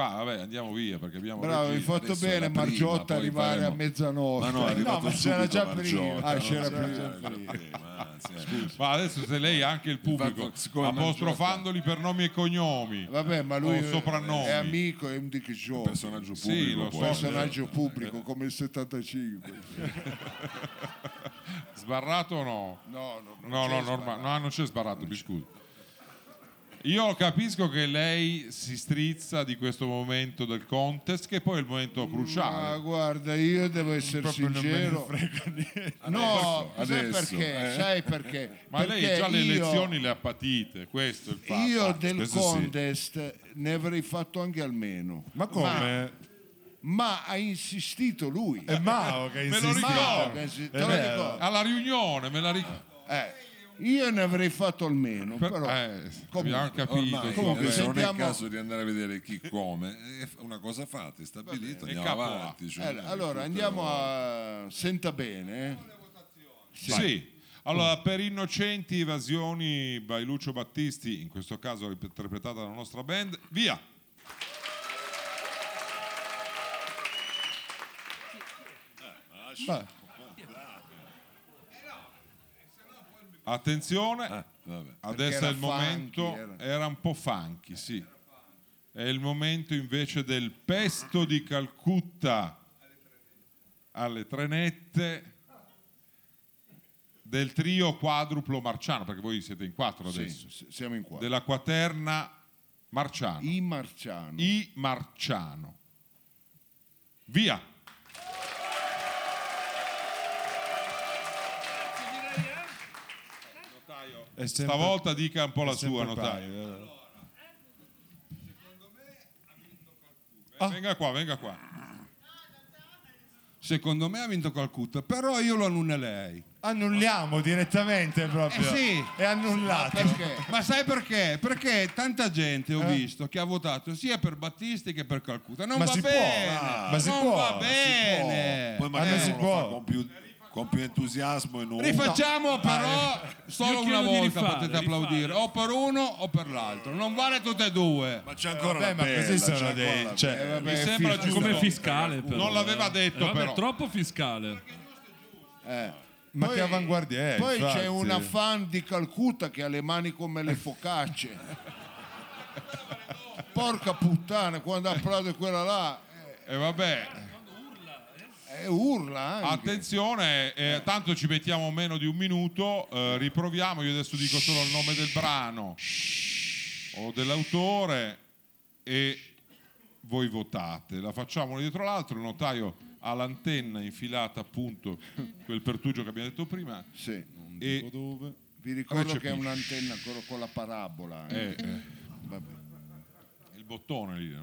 Qua, vabbè, andiamo via perché abbiamo bravo hai fatto bene Margiotta arrivare faremo- a mezzanotte Ma no, è arrivato No, ma c'era già Margiotta, prima. Ah, c'era c'era prima. prima, eh. Ma adesso se lei anche il pubblico, apostrofandoli per nomi e cognomi. vabbè ma lui O soprannomi. è amico è un di che gioco personaggio Sì, pubblico può so. essere. personaggio pubblico come il 75 Sbarrato o no? no no No, no, norma- no, non c'è sbarrato, mi scusi. Io capisco che lei si strizza di questo momento del contest, che poi è il momento Ma cruciale. guarda, io devo essere Proprio non me ne sincero. frega niente. No, sai Adesso, perché? eh. Sai perché? Ma lei Perché già le io- elezioni le ha patite, questo è il fatto. Io del questo sì. contest ne avrei fatto anche almeno. Ma come? ma ha insistito lui. È Mao che Me lo insiste. ricordo. Che insi- È te lo vero. ricordi? Alla riunione me la ricordo. Eh, io ne avrei fatto almeno, però eh, comunque, abbiamo capito. Ormai Comunque, adesso non è il sentiamo- caso di andare a vedere chi come, è una cosa fatta, è stabilito, bene, andiamo avanti. cioè, Eh, è allora tutto- andiamo a senta bene. eh. Sì. Allora, per innocenti evasioni by Lucio Battisti, in questo caso interpretata dalla nostra band, via. Ma- Attenzione, Ah, vabbè. adesso era è il momento, funky, era. era un po' funky, sì. È il momento invece del pesto di Calcutta alle trenette del trio quadruplo marciano, perché voi siete in quattro Sì, adesso, s- siamo in qua. della quaterna marciano. I Marciano. I Marciano. Via. Sempre- Stavolta dica un po' la sua, notaio. paio, eh. Eh, Venga qua, venga qua. Secondo me ha vinto Calcutta, però io lo annullerei. Annulliamo direttamente proprio. Eh sì. È annullato. Perché? Ma sai perché? Perché tanta gente ho visto che ha votato sia per Battisti che per Calcutta. Non Ma va si può, bene. ah, ma si non può, va si bene. Poi Ma magari non si può. fa con più, con più entusiasmo e non Rifacciamo però solo Io una volta rifare, potete rifare. applaudire, o per uno o per l'altro. Non vale tutte e due. Ma c'è ancora Vabbè, la ma bella, così ancora dei- la cioè, Eh, vabbè, Mi è sembra giusto. Come fiscale, però. Non l'aveva eh. detto, Eh, vabbè, però. troppo fiscale. eh. Ma Poi- che avanguardia è? Poi infatti. c'è una fan di Calcutta che ha le mani come le focacce. Porca puttana, quando applaude quella là, E vabbè, eh, urla anche. attenzione, eh, tanto ci mettiamo meno di un minuto, eh, riproviamo, io adesso dico solo il nome del brano o dell'autore e voi votate. La facciamo uno dietro l'altro, il notaio ha l'antenna infilata appunto, quel pertugio che abbiamo detto prima, Sì. e Dove? Vi ricordo che è un'antenna con, la parabola. eh. eh, eh, il bottone lì.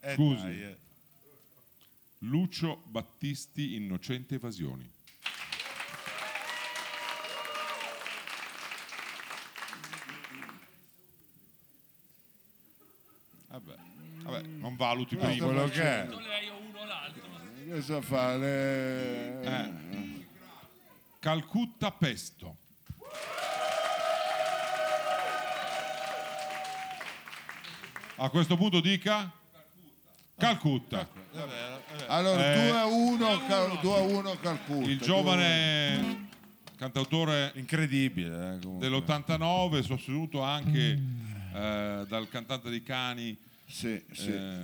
Eh, Scusi. dai, eh. Lucio Battisti, Innocente Evasioni. Vabbè, vabbè, non valuti prima. Quello che è. Lei o uno l'altro. Cosa fa? Le- Eh. Calcutta Pesto. A questo punto dica Calcutta. Allora, Eh. 2 a 1, Cal- 2 a 1 Calcutta. Il giovane cantautore Incredibile. eh, comunque. dell'89, sostenuto anche eh, dal cantante dei cani Sì, sì. eh,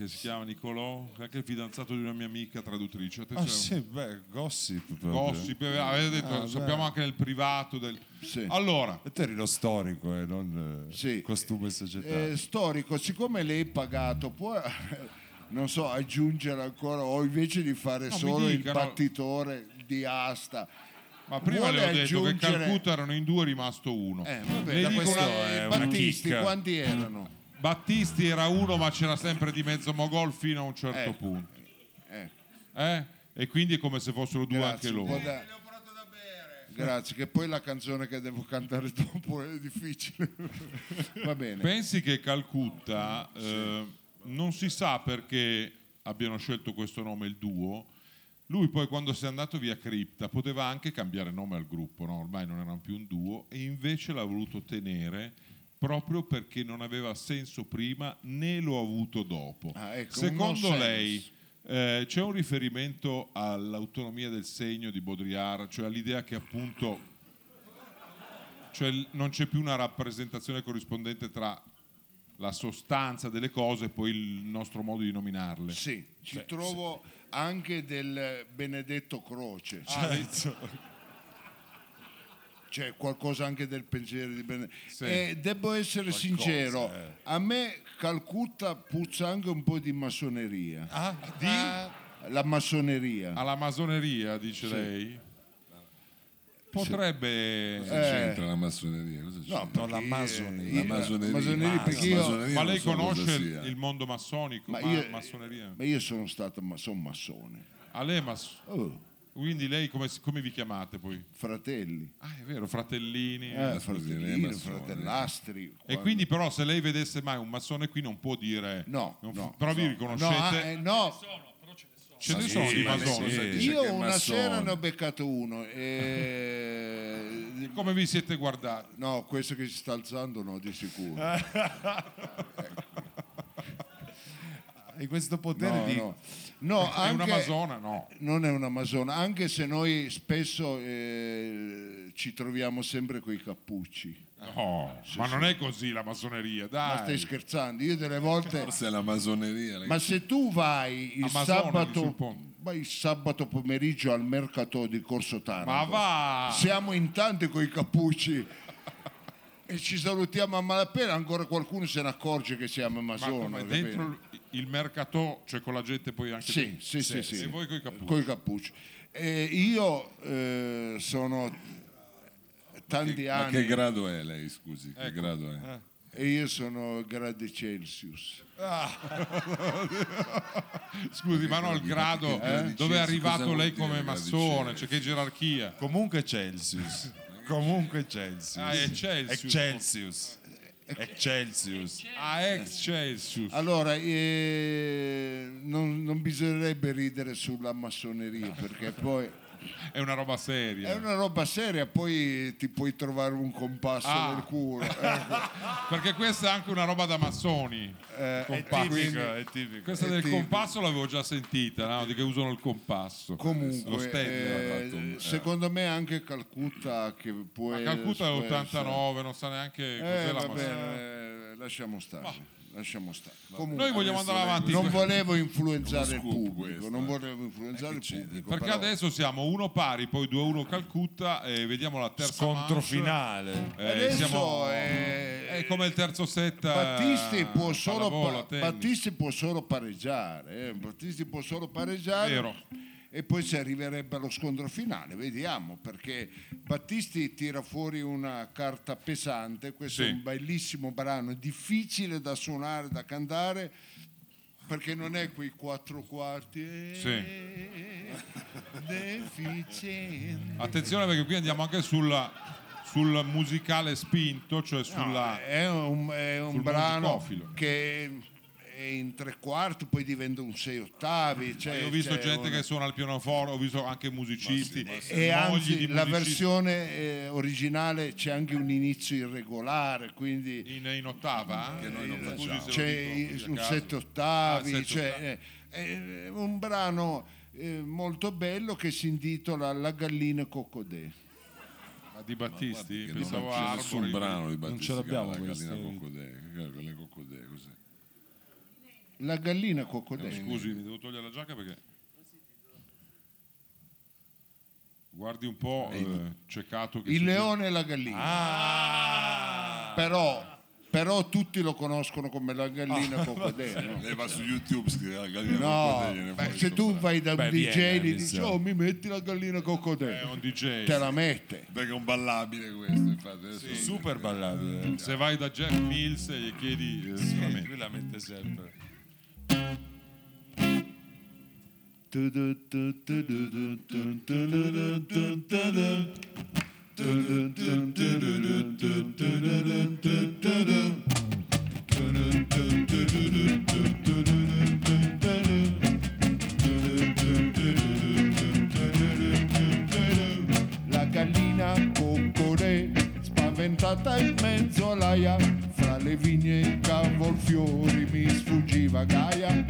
che si chiama Nicolò, che è anche il fidanzato di una mia amica traduttrice. Ah Attenzione, sì, beh, gossip proprio. gossip, eh, avete detto, Ah, sappiamo beh. anche nel privato. Del... Sì. Allora, E te eri lo storico e non eh, Sì. costume società. Eh, storico, siccome lei è pagato, può non so, aggiungere ancora o invece di fare No, solo il dica, no. battitore di asta. ma prima le ho detto aggiungere- che Calcutta erano in due, è rimasto uno. Eh, vabbè, dico questo una- è una Battisti chicca. quanti erano? Battisti era uno, ma c'era sempre di mezzo Mogol fino a un certo Ecco. punto. Eh, Eh? E quindi è come se fossero due grazie, anche loro. da- Grazie, che poi la canzone che devo cantare dopo è difficile. Va bene. Pensi che Calcutta eh, non si sa perché abbiano scelto questo nome il duo. Lui poi quando si è andato via Cripta poteva anche cambiare nome al gruppo, no? ormai non erano più un duo e invece l'ha voluto tenere proprio perché non aveva senso prima né lo ha avuto dopo. Ah, ecco, Secondo lei eh, c'è un riferimento all'autonomia del segno di Baudrillard, cioè all'idea che appunto cioè non c'è più una rappresentazione corrispondente tra la sostanza delle cose e poi il nostro modo di nominarle. Sì, ci trovo anche del Benedetto Croce. Certo. C'è qualcosa anche del pensiero di Benedetto. Sì. E devo essere sincero, a me Calcutta puzza anche un po' di massoneria. Ah, La massoneria. Alla masoneria, dice lei. Potrebbe... Cosa c'entra la massoneria? Cosa c'entra? No, la massoneria. La massoneria. massoneria, Ma- perché la io- massoneria Ma lei so conosce il mondo massonico? Ma Ma- io- massoneria? ma io sono stato ma sono massone. A lei mas- Oh, Quindi lei come, come vi chiamate poi? fratelli, Ah, è vero, fratellini. eh, fratellini, fratellastri. E quando- quindi però se lei vedesse mai un massone qui non può dire... No, non- no, però vi no. riconoscete... No, ah, eh, no, Ce ne sono di ma masoni. sì. Io una sera ne ho beccato uno. e- Come vi siete guardati? No, questo che si sta alzando no, di sicuro. Hai questo potere No, di... no. No, È una anche- masona? No. Non è una masona, anche se noi spesso eh, ci troviamo sempre con i cappucci. No, ma non è così la massoneria, Ma stai dai. scherzando? Io delle volte... Forse è la massoneria. Ma se tu vai il Amazonico, sabato, vai il sabato pomeriggio al mercato di Corso Taranto, Ma va! siamo in tanti con i cappucci e ci salutiamo a malapena, ancora qualcuno se ne accorge che siamo Ma masoni. come capito? dentro il- mercato, cioè con la gente poi anche... Sì, sì, sì, sì. E voi coi cappucci? Coi cappucci. E io eh, sono tanti Ma anni che grado è lei, scusi? Che Ecco. grado è? e io sono gradi Celsius. Scusi, ma no, il grado gradi dove è Celsius, arrivato lei come massone, Celsius? cioè che gerarchia? Comunque Celsius. Comunque Celsius. Ah, è Celsius. Excelsius. Excelsius. Ah, ex Celsius. Allora, eh, non, non bisognerebbe ridere sulla massoneria perché poi È una roba seria. è una roba seria, poi ti puoi trovare un compasso Ah. nel culo. ecco. Perché questa è anche una roba da massoni. Eh, È tipico, è tipico. Questa È del tipico. compasso l'avevo già sentita, no? di che usano il compasso. Lo Comunque, Stedler ha eh, un- secondo me anche Calcutta che può Ma Calcutta è può l'89, non sa neanche essere- cos'è Eh, la bene, eh, lasciamo stare. Lasciamo stare. Comunque, Noi vogliamo andare avanti. non volevo influenzare il pubblico, questo, non eh. volevo influenzare il pubblico. Perché però- adesso siamo uno pari, poi 2-1 Calcutta e vediamo la terza Scontro manche. finale. Eh, Adesso siamo- è- è come il terzo set. eh, Battisti può, solo, pallavolo, pa- tennis. Battisti può solo pareggiare, eh, Battisti può solo pareggiare Vero. E poi si arriverebbe allo scontro finale, vediamo, perché Battisti tira fuori una carta pesante, questo Sì. è un bellissimo brano, difficile da suonare, da cantare, perché non è quei quattro quarti. eh, deficienti. Attenzione perché qui andiamo anche sulla- sul musicale spinto, cioè sulla... No, è un, è un brano musicofilo. che è in tre quarti, poi diventa un sei ottavi. Cioè, Io ho visto c'è gente una- che suona il pianoforte, ho visto anche musicisti. E mogli anzi, di la musicisti versione eh, originale c'è anche un inizio irregolare, quindi In, in ottava? Che noi non c'è un sette ottavi, cioè, eh, è un brano eh, molto bello che si intitola La gallina cocodè. di Battisti? Non Pensavo c'è a nessun Arbori. brano di Battisti ce l'abbiamo la gallina gallina coccodè, cos'è? La gallina cocodè. Scusi, mi devo togliere la giacca perché... Guardi un po', eh, ceccato che Il leone e la gallina. Ah. Però, però tutti lo conoscono come la gallina cocodè. no? Lei va su YouTube, scrive la gallina No, beh, fuori se tu vai da un Beh, DJ e gli mi dici oh mi metti la gallina cocodè È un DJ. te la mette Perché è un ballabile questo, infatti. Adesso Super ballabile. Se vai da Jeff Mills e gli chiedi... eh, sicuramente. Lui la mette sempre. La gallina cocodè spaventata in mezzo all'aia fra le vigne e cavolfiori mi sfuggiva Gaia.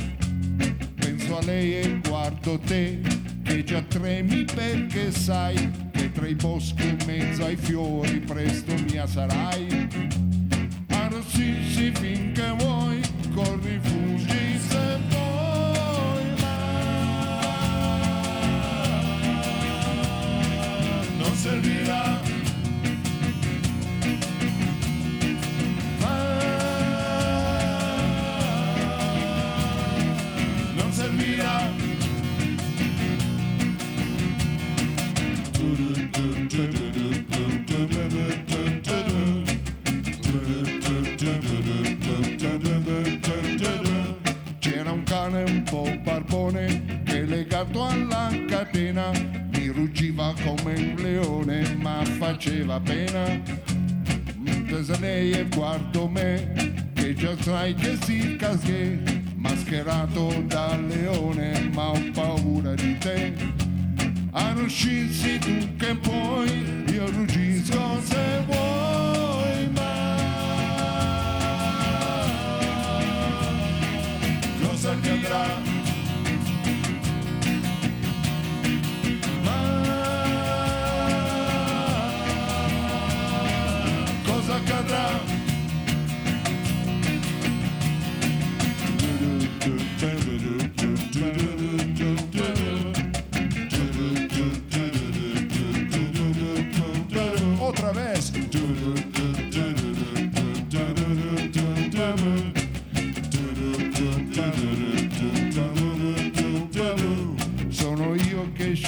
Penso a lei e guardo te che già tremi perché sai che tra i boschi in mezzo ai fiori presto mia sarai. Arrossisci finché vuoi corri fuggi se vuoi ma non servirà tipo un barbone che legato alla catena mi ruggiva come un leone ma faceva pena. Lei e guardo me che già sai che si casché mascherato da leone ma ho paura di te. A ruscirsi tu che puoi, io ruggisco se vuoi. Cosa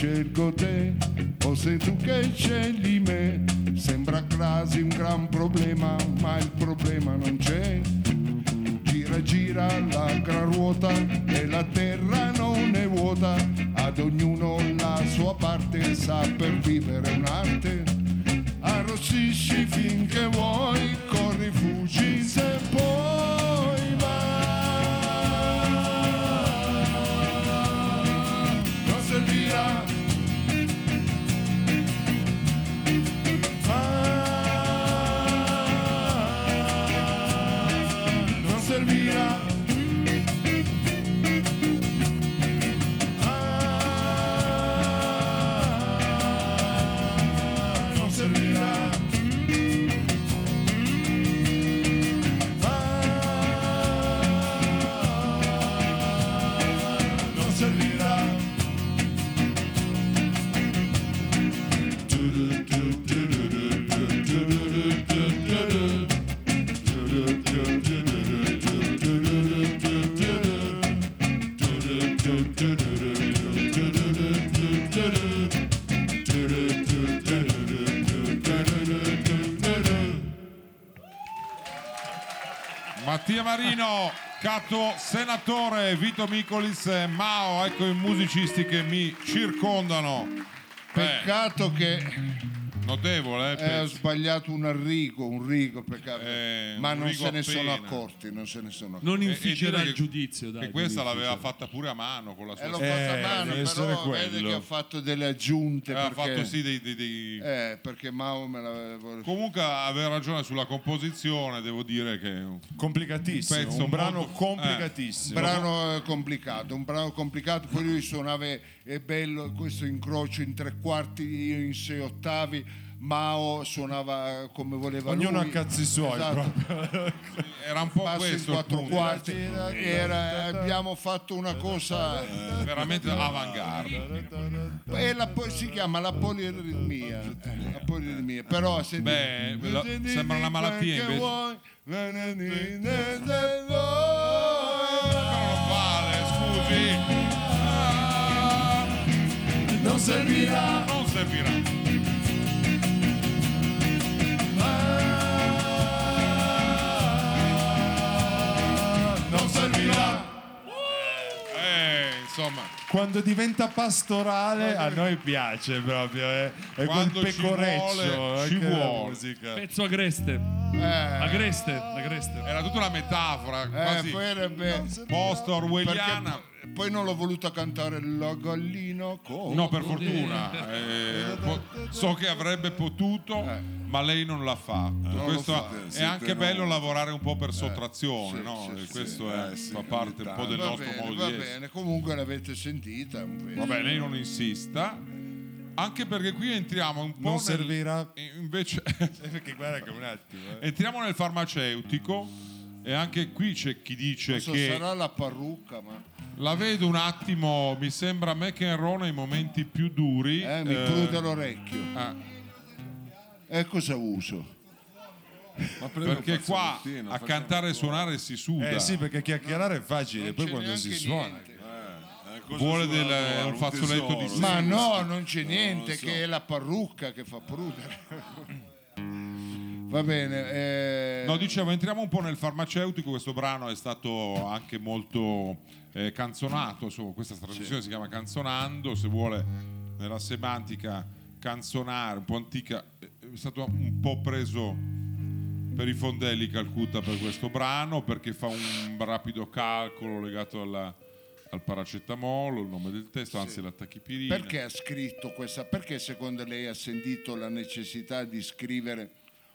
scelgo te, o sei tu che scegli me. Sembra quasi un gran problema, ma il problema non c'è. Gira, gira la gran ruota e la terra non è vuota. Ad ognuno la sua parte, sa per vivere un'arte. Arrossisci finché vuoi, corri, fuggi se puoi, Marino, Cato Senatore, Vito Micolis, e Mao, ecco i musicisti che mi circondano. Eh, Peccato che notevole, eh, eh, ho sbagliato un arrigo, un rigo, peccato. Eh, ma un non rigo se ne sono accorti, non se ne sono accorti. Non E- e inficerà il giudizio, dai. Che questa l'aveva fatta pure a mano con la sua E l'ho fatta a Eh, mano, però vede che ho fatto delle aggiunte perché, fatto sì dei, dei- dei- eh, perché Mao me l'avevo... Comunque aveva ragione sulla composizione, devo dire che un Complicatissimo. pezzo Un brano molto- complicatissimo. Un brano eh, complicato, un brano complicato, poi lui suonava è bello questo incrocio in tre quarti, io in sei ottavi, Mao suonava come voleva Ognuno lui. a cazzi suoi, Esatto. era un po' Basso in questo quattro quarti. Era- abbiamo fatto una cosa veramente avant-garde. e la si chiama la poliritmia, la poliritmia. però senti, Beh, la- sembra una malattia, invece. invece Però non vale, scusi. Ah, non servirà non servirà. Insomma, Quando diventa pastorale a noi piace proprio, eh. è quel Quando ci pecoreccio. vuole, ci anche la vuole. musica. Pezzo agreste. eh, Agreste, agreste. era tutta una metafora, eh, quasi poi, era be- post-orwelliana. perché poi non l'ho voluta cantare la gallina con No, per fortuna. Eh, so che avrebbe potuto, ma lei non l'ha fatto. lo Questo fa. è Siete anche no. bello lavorare un po' per sottrazione, sì, no? sì, sì. questo è- Eh, sì, fa parte un po' del va nostro bene, modo va di essere. bene comunque l'avete sentita. Vabbè, lei non insista. Anche perché qui entriamo un po' Non nel- servirà. Invece Perché guarda che un attimo. eh. entriamo nel farmaceutico e anche qui c'è chi dice Non so, che sarà la parrucca ma la vedo un attimo, mi sembra Enro nei momenti più duri. eh, mi eh, prude l'orecchio ah, e cosa uso? Ma perché qua fazzolettino, a cantare e suonare si suda. Eh sì, perché chiacchierare è facile, Non poi quando si suona. niente. Eh, cosa Vuole del- un fazzoletto di ma no non c'è niente non so. che è la parrucca che fa prudere va bene eh, No, dicevo, entriamo un po' nel farmaceutico. Questo brano è stato anche molto eh, canzonato. Insomma, questa trasmissione si chiama Canzonando. Se vuole, nella semantica canzonare, un po' antica, è stato un po' preso per i fondelli Calcutta per questo brano perché fa un rapido calcolo legato alla- al paracetamolo, il nome del testo, anzi la tachipirina. Perché ha scritto questa? Perché secondo lei ha sentito la necessità di scrivere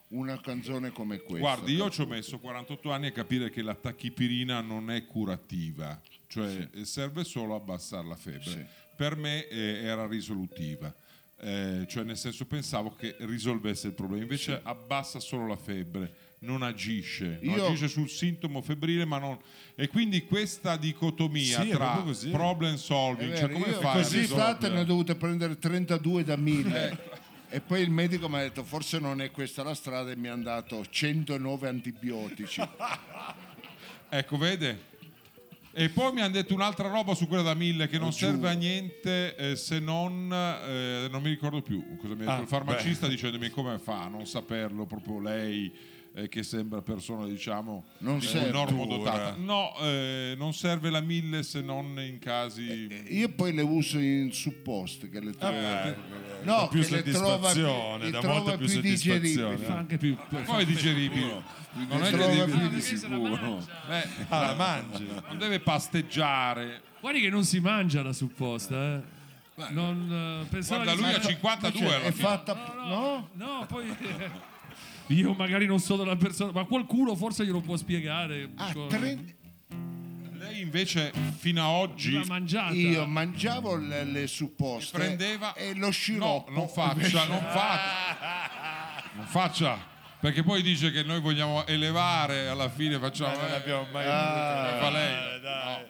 una canzone come questa? Guardi, io ci ho messo 48 anni a capire che la tachipirina non è curativa, cioè eh, serve solo a abbassare la febbre. Sì. Per me eh, era risolutiva, eh, cioè nel senso pensavo che risolvesse il problema, invece abbassa solo la febbre, non agisce, non Io- agisce sul sintomo febbrile, ma non... E quindi questa dicotomia Sì, tra problem È solving, cioè vero, come fai così state ne ho dovute prendere 32 da 1000 e poi il medico mi ha detto forse non è questa la strada e mi ha dato 109 antibiotici. Ecco, vede? E poi mi hanno detto un'altra roba su quella da mille che non serve a niente eh, se non, eh, non mi ricordo più cosa mi ha detto Ah, il farmacista dicendomi come fa a non saperlo proprio lei eh, che sembra persona diciamo Non eh, serve. normodotata. No, eh, non serve la mille se non in casi... io poi le uso in suppost che le trovo dà no, più che le trova soddisfazione, le dà trova molta più più soddisfazione. digeribili Fa anche più. Poi è digeribile. Non è trova più di sicuro Beh, Ah, la mangi. non deve pasteggiare. Guardi che non si mangia la supposta, eh. Non, eh, pensavo Guarda, di lui ha mangiare- 52 Cioè, alla è fine. fatta no? No, poi. Io magari non sono la persona, ma qualcuno forse glielo può spiegare. Ah, Co- tre- Lei invece fino a oggi L'ha mangiata. io mangiavo le, le supposte prendeva e lo no, sciroppo non faccia non faccia non faccia perché poi dice che noi vogliamo elevare alla fine facciamo Non eh, abbiamo mai eh, fa lei dai.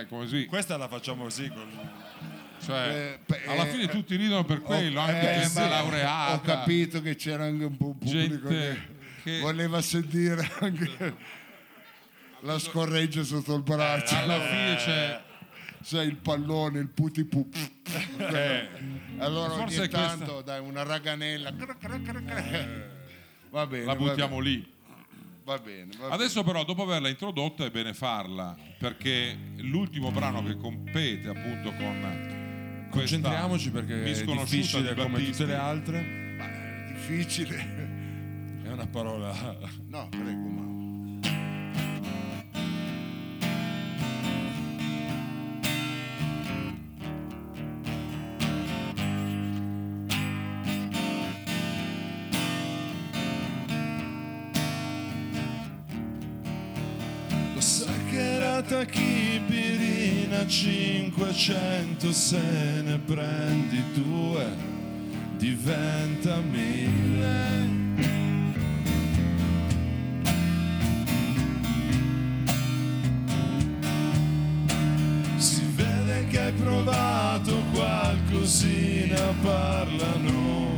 eh così Questa la facciamo così con cioè Eh, alla eh, fine tutti ridono per quello anche Eh, sei laureata ho capito che c'era anche un po' un pubblico che che voleva sentire anche la scorreggia sotto il braccio. Alla fine c'è sai il pallone il puti pup allora Eh. Forse ogni è questa- tanto dai una raganella va bene la va buttiamo bene, lì. Va bene, va bene. Adesso però dopo averla introdotta è bene farla perché l'ultimo brano che compete appunto con Concentriamoci perché è difficile di come Battisti. tutte le altre. È difficile È una parola. no prego ma Lo sa che la tachipirina 500 se ne prendi due diventa mille. Si vede che hai provato qualcosina, parlano,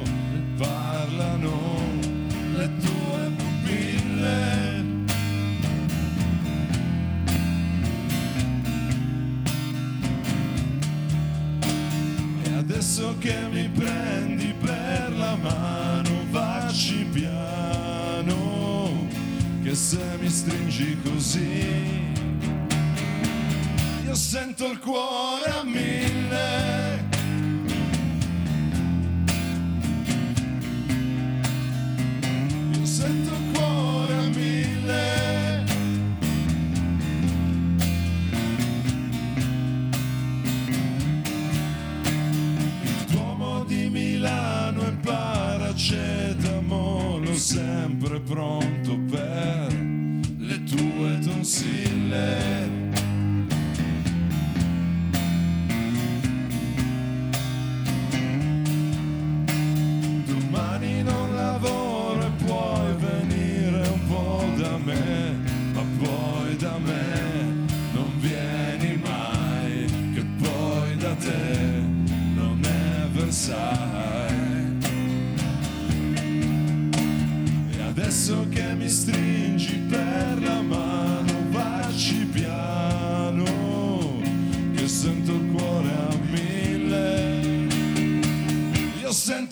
che mi prendi per la mano, vacci piano, che se mi stringi così, io sento il cuore a mille. Pronto per le tue tonsille.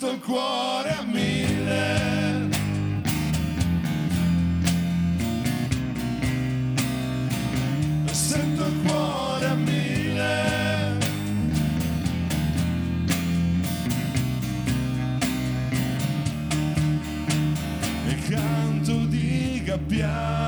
sento il cuore a mille. Sento il cuore a mille. E canto di gabbiano.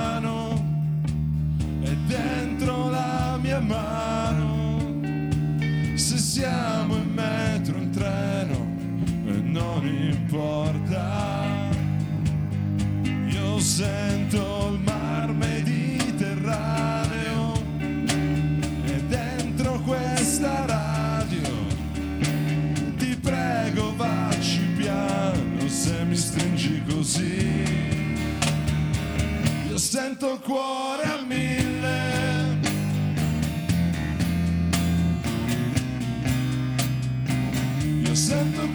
Sento il cuore a mille. Io sento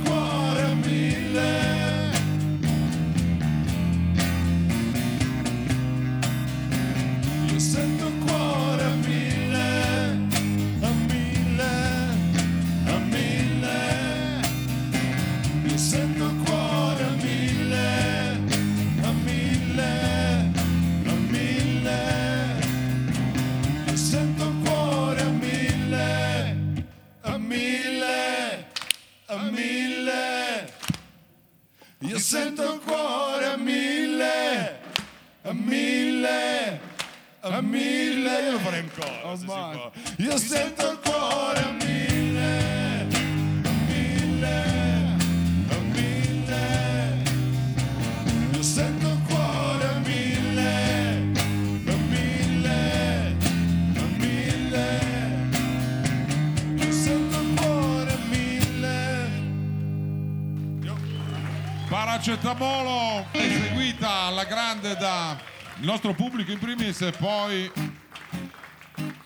nostro pubblico in primis e poi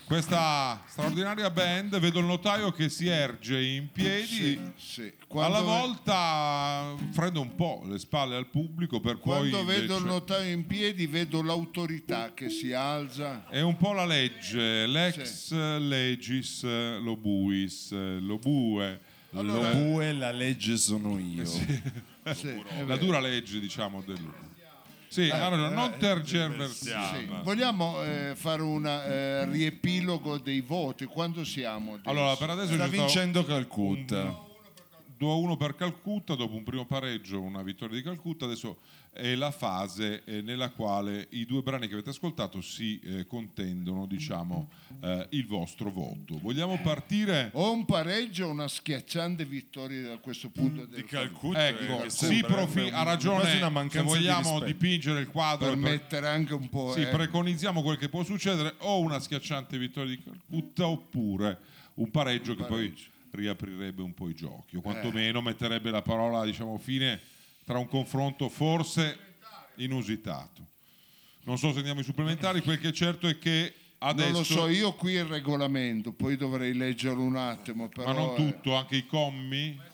questa straordinaria band vedo il notaio che si erge in piedi Sì, sì. Quando, alla volta fredda un po' le spalle al pubblico per poi quando vedo invece- il notaio in piedi vedo l'autorità che si alza. è un po' la legge lex legis lobuis lobue Lo bue la legge sono io. Sì, la dura legge diciamo del sì, ha ragione, non tergiversiamo Sì. Vogliamo eh, fare un riepilogo dei voti? Quando siamo? adesso? allora per adesso Sta vincendo Calcutta. 2-1 per Calcutta, dopo un primo pareggio, una vittoria di Calcutta, adesso è la fase eh, nella quale i due brani che avete ascoltato si eh, contendono, diciamo, eh, il vostro voto. Vogliamo partire? O un pareggio o una schiacciante vittoria da questo punto del Calcutta Ecco, sembra profi- un- ha ragione, se mancanza di vogliamo rispetto. dipingere il quadro per per- mettere anche un po'. Sì, eh, preconizziamo quel che può succedere o una schiacciante vittoria di Calcutta oppure un pareggio che poi riaprirebbe un po' i giochi o quantomeno metterebbe la parola diciamo fine tra un confronto forse inusitato. Non so se andiamo ai supplementari, quel che è certo è che adesso non lo so, io qui il regolamento, poi dovrei leggerlo un attimo. Però, ma non eh, tutto, anche i commi.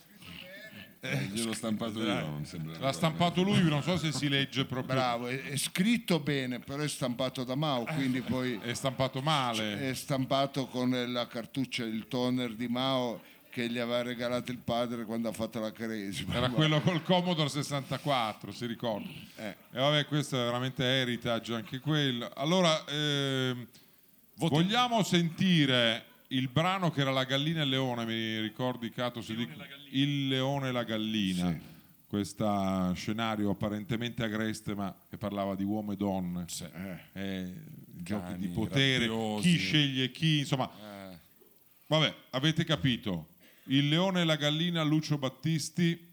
Eh, gliel'ho stampato io, non sembra. L'ha stampato lui, non so se si legge proprio. Bravo, è, è scritto bene, però è stampato da Mao, quindi poi È stampato male. è stampato con la cartuccia, il toner di Mao che gli aveva regalato il padre quando ha fatto la cresima. Era quello col Commodore 64, si ricorda. Eh. E vabbè, questo è veramente heritage anche quello. Allora, ehm, vogliamo sentire il brano che era La gallina e il leone, mi ricordi Cato? Se dico- Il leone e la gallina. Questo scenario apparentemente agreste, ma che parlava di uomo e donne. Eh, giochi Cani di potere, rabbiosi. chi sceglie chi, insomma. Vabbè, avete capito. Il leone e la gallina, Lucio Battisti.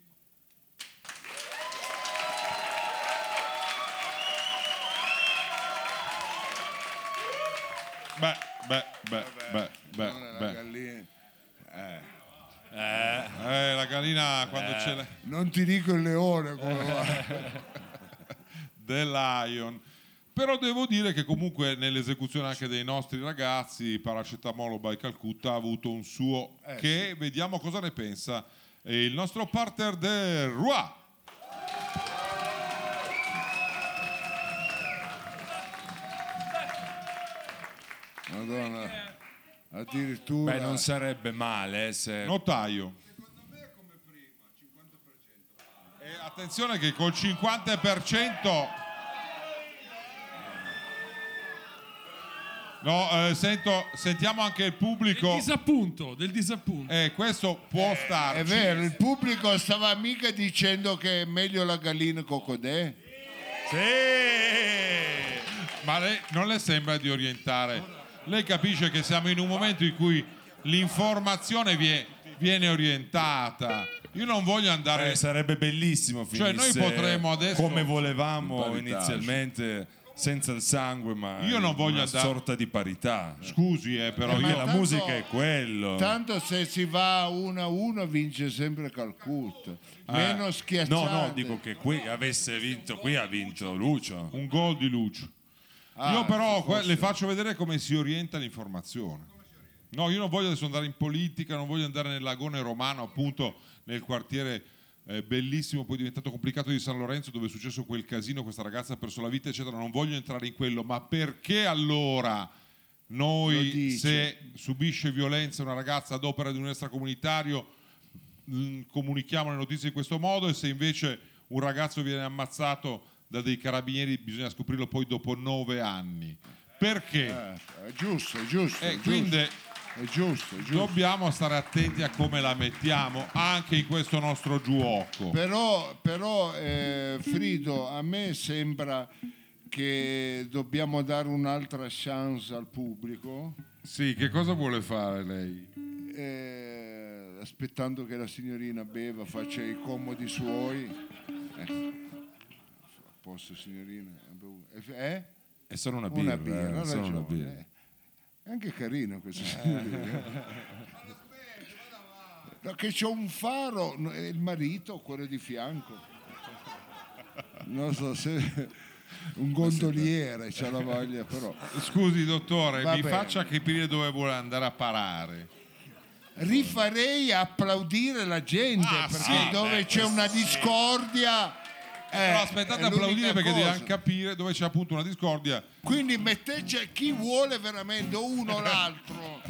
Beh, beh, beh, beh, beh, è la beh. gallina. Eh, la gallina quando c'è la... Non ti dico il leone come va. The Lion. Però devo dire che comunque nell'esecuzione anche dei nostri ragazzi, Paracetamolo by Calcutta ha avuto un suo che vediamo cosa ne pensa eh, il nostro partner del Roi. Madonna, addirittura. Beh, non sarebbe male eh, se... Notaio. E attenzione che col 50% No, eh, sento, sentiamo anche il Del pubblico. disappunto, del disappunto. Eh, questo può starci. È vero, il pubblico stava mica dicendo che è meglio la gallina cocodè. Sì! Ma lei non le sembra di orientare? Lei capisce che siamo in un momento in cui l'informazione vie- viene orientata. Io non voglio andare. Eh, sarebbe bellissimo Cioè, noi finisse potremmo adesso- come volevamo inizialmente senza il sangue ma Io non voglio una andare- sorta di parità Scusi, eh, però Eh, ma io. la tanto- musica è quello Tanto se si va uno a uno vince sempre Calcutta. Meno schiacciate. no no dico che qui avesse vinto qui ha vinto Lucio Un gol di Lucio. Ah, io però se que- fosse- le faccio vedere come si orienta l'informazione. No, io non voglio adesso andare in politica, non voglio andare nel lagone romano, appunto nel quartiere eh, bellissimo, poi diventato complicato di San Lorenzo, dove è successo quel casino, questa ragazza ha perso la vita, eccetera. Non voglio entrare in quello, ma perché allora Lo noi, se subisce violenza una ragazza ad opera di un extracomunitario, mh, comunichiamo le notizie in questo modo e se invece un ragazzo viene ammazzato da dei carabinieri bisogna scoprirlo poi dopo nove anni. Perché? Eh, è giusto, è giusto. Eh, è giusto, quindi è giusto, è giusto. dobbiamo stare attenti a come la mettiamo anche in questo nostro giuoco. Però, però eh, Frido, a me sembra che dobbiamo dare un'altra chance al pubblico, Sì, che cosa vuole fare lei? eh, aspettando che la signorina beva, faccia i comodi suoi. Eh, a posto, signorina? Eh? è solo una Una birra, birra, eh, ha solo una ragione. Eh. È anche carino questo signorina. No, che c'ho un faro, il marito, quello di fianco. Non so se un gondoliere c'ha la voglia, però. Scusi dottore, Va mi bene. faccia capire dove vuole andare a parare. Rifarei applaudire la gente Ah, perché sì, dove beh, c'è una discordia. Eh, Però aspettate a applaudire perché cosa. dobbiamo capire dove c'è appunto una discordia. Quindi mettete chi vuole veramente uno o l'altro.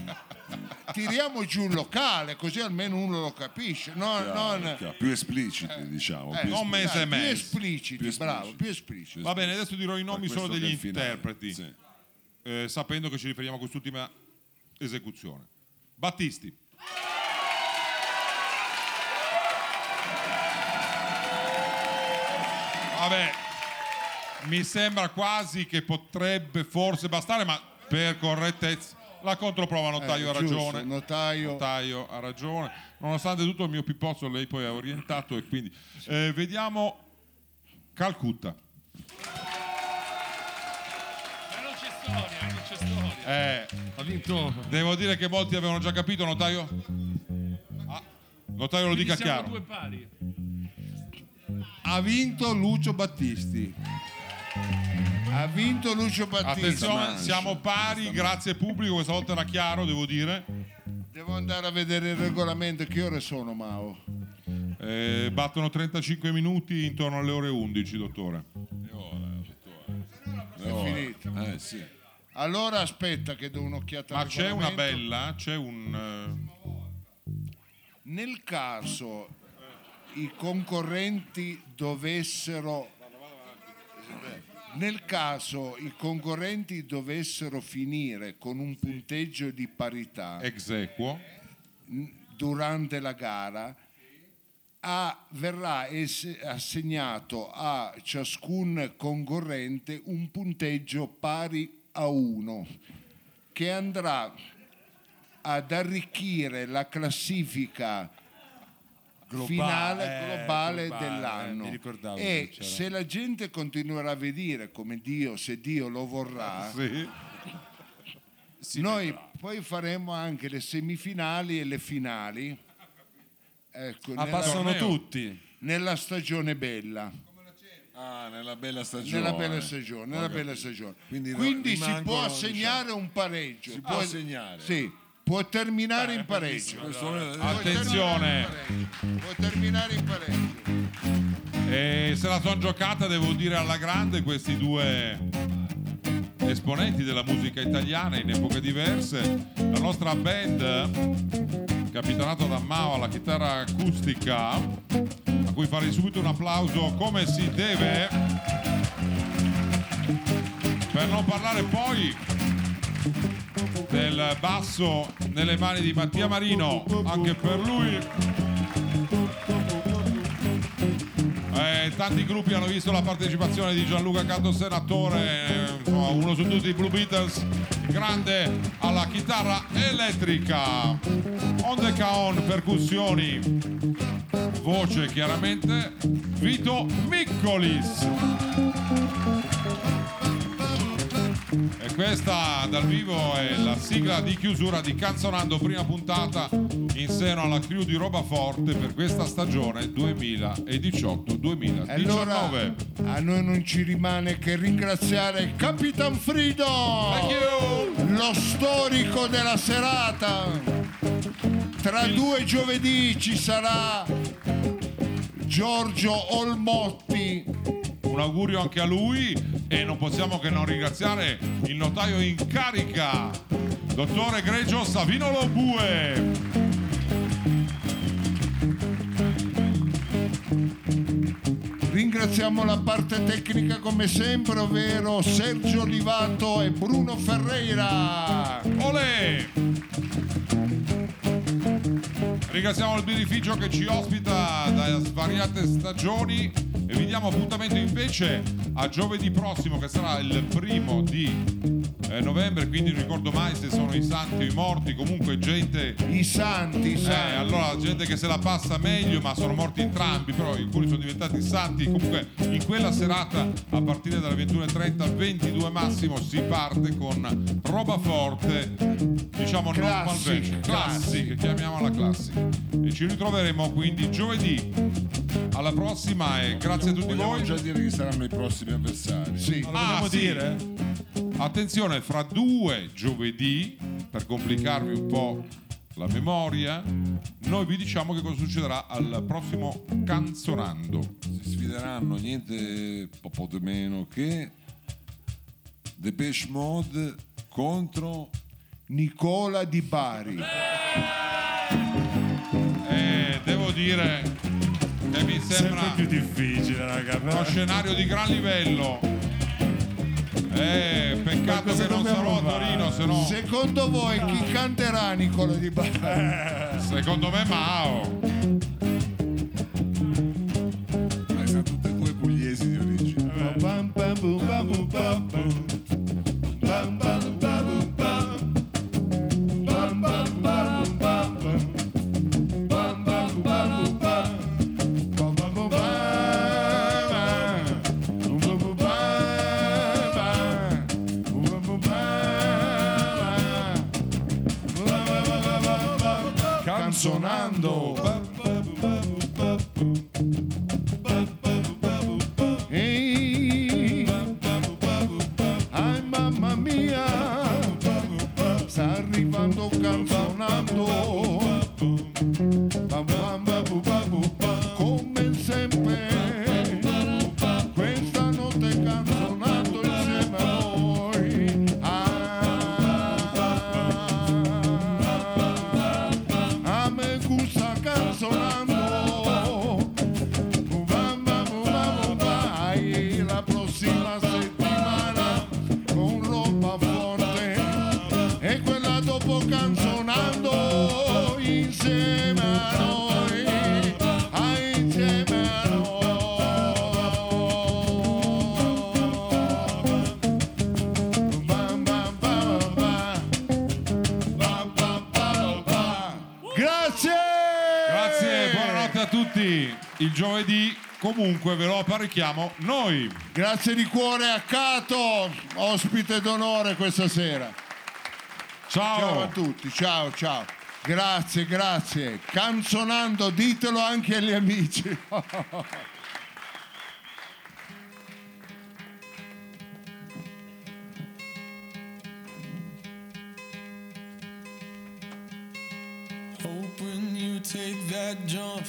Tiriamo giù il locale, così almeno uno lo capisce. No, non, Chiaro, più espliciti, diciamo. eh, più non espliciti. mese e dai, più espliciti, Più espliciti. bravo, più espliciti. Va bene, adesso dirò i nomi Per solo questo degli che è il finale. interpreti, Sì. eh, sapendo che ci riferiamo a quest'ultima esecuzione. Battisti. Vabbè, mi sembra quasi che potrebbe forse bastare, ma per correttezza la controprova Notaio Eh, ha ragione. notaio. Notaio ha ragione. Nonostante tutto il mio pippozzo lei poi ha orientato e quindi eh, vediamo Calcutta. Eh, non c'è storia, non c'è storia. Eh, Ha vinto. devo dire che molti avevano già capito, Notaio. Ah, notaio lo dica chiaro. Ha vinto Lucio Battisti. Ha vinto Lucio Battista. Attenzione, siamo pari, grazie pubblico, questa volta era chiaro, devo dire. Devo andare a vedere il regolamento. Che ore sono, Mao? Eh, battono 35 minuti intorno alle ore 11, dottore. È finito. Eh sì. Allora aspetta che do un'occhiata Ma al c'è una bella, c'è un... Nel caso i concorrenti dovessero nel caso i concorrenti dovessero finire con un punteggio di parità eh, ex equo. durante la gara a- verrà es- assegnato a ciascun concorrente un punteggio pari a uno che andrà ad arricchire la classifica Globale, finale eh, globale, globale, dell'anno eh, e se la gente continuerà a vedere come Dio se Dio lo vorrà Sì. noi poi faremo anche le semifinali e le finali ecco, Ah, nella, passano tutti. nella stagione bella Ah, nella bella stagione. nella bella stagione, nella bella stagione. Quindi Quindi, si può assegnare un pareggio Si può assegnare. sì, può terminare in pareggio Attenzione. può terminare in pareggio E se la son giocata, devo dire, alla grande questi due esponenti della musica italiana in epoche diverse. La nostra band, capitanata da Mao alla chitarra acustica, a cui farei subito un applauso come si deve. Per non parlare poi del basso nelle mani di Mattia Marino, anche per lui. Eh, tanti gruppi hanno visto la partecipazione di Gianluca Canto Senatore, uno su tutti i Blue Beatles, grande alla chitarra elettrica, on the caon, percussioni, voce chiaramente, Vito Miccolis. E questa dal vivo è la sigla di chiusura di Canzonando, prima puntata in seno alla crew di Roba Forte per questa stagione E 2018-2019. allora a noi non ci rimane che ringraziare Capitan Frido, lo storico della serata. Tra due giovedì ci sarà Giorgio Olmotti. Un augurio anche a lui e non possiamo che non ringraziare il notaio in carica, dottore Gregio Savino Lobue. Ringraziamo la parte tecnica come sempre, ovvero Sergio Olivato e Bruno Ferreira. Olè! Ringraziamo il birrificio che ci ospita da svariate stagioni e vi diamo appuntamento invece a giovedì prossimo che sarà il primo di novembre, quindi non ricordo mai se sono i santi o i morti, comunque gente I santi, i eh, santi. allora gente che se la passa meglio, ma sono morti entrambi, però alcuni sono diventati santi. Comunque in quella serata, a partire dalle 21.30, 22 massimo, si parte con roba forte, diciamo normal Classic, version, classic. classic, chiamiamola classic. E ci ritroveremo quindi giovedì. Alla prossima e grazie a tutti Vogliamo voi. già dire chi saranno i prossimi avversari. Sì. Ah, sì. Attenzione, fra due giovedì, per complicarvi un po' la memoria, noi vi diciamo che cosa succederà al prossimo Canzonando. Si sfideranno niente po' po' di meno che Depeche Mode contro Nicola Di Bari. E devo dire che mi sembra Sempre più difficile, raga. uno scenario di gran livello. Eh, peccato che non sarò a? Torino, se no, Secondo voi chi canterà Nicola Di Bari? secondo me Mao. Il giovedì comunque ve lo apparecchiamo noi. Grazie di cuore a Cato, ospite d'onore questa sera. Ciao. Ciao a tutti, ciao ciao. Grazie, grazie. Canzonando, ditelo anche agli amici. When you take that jump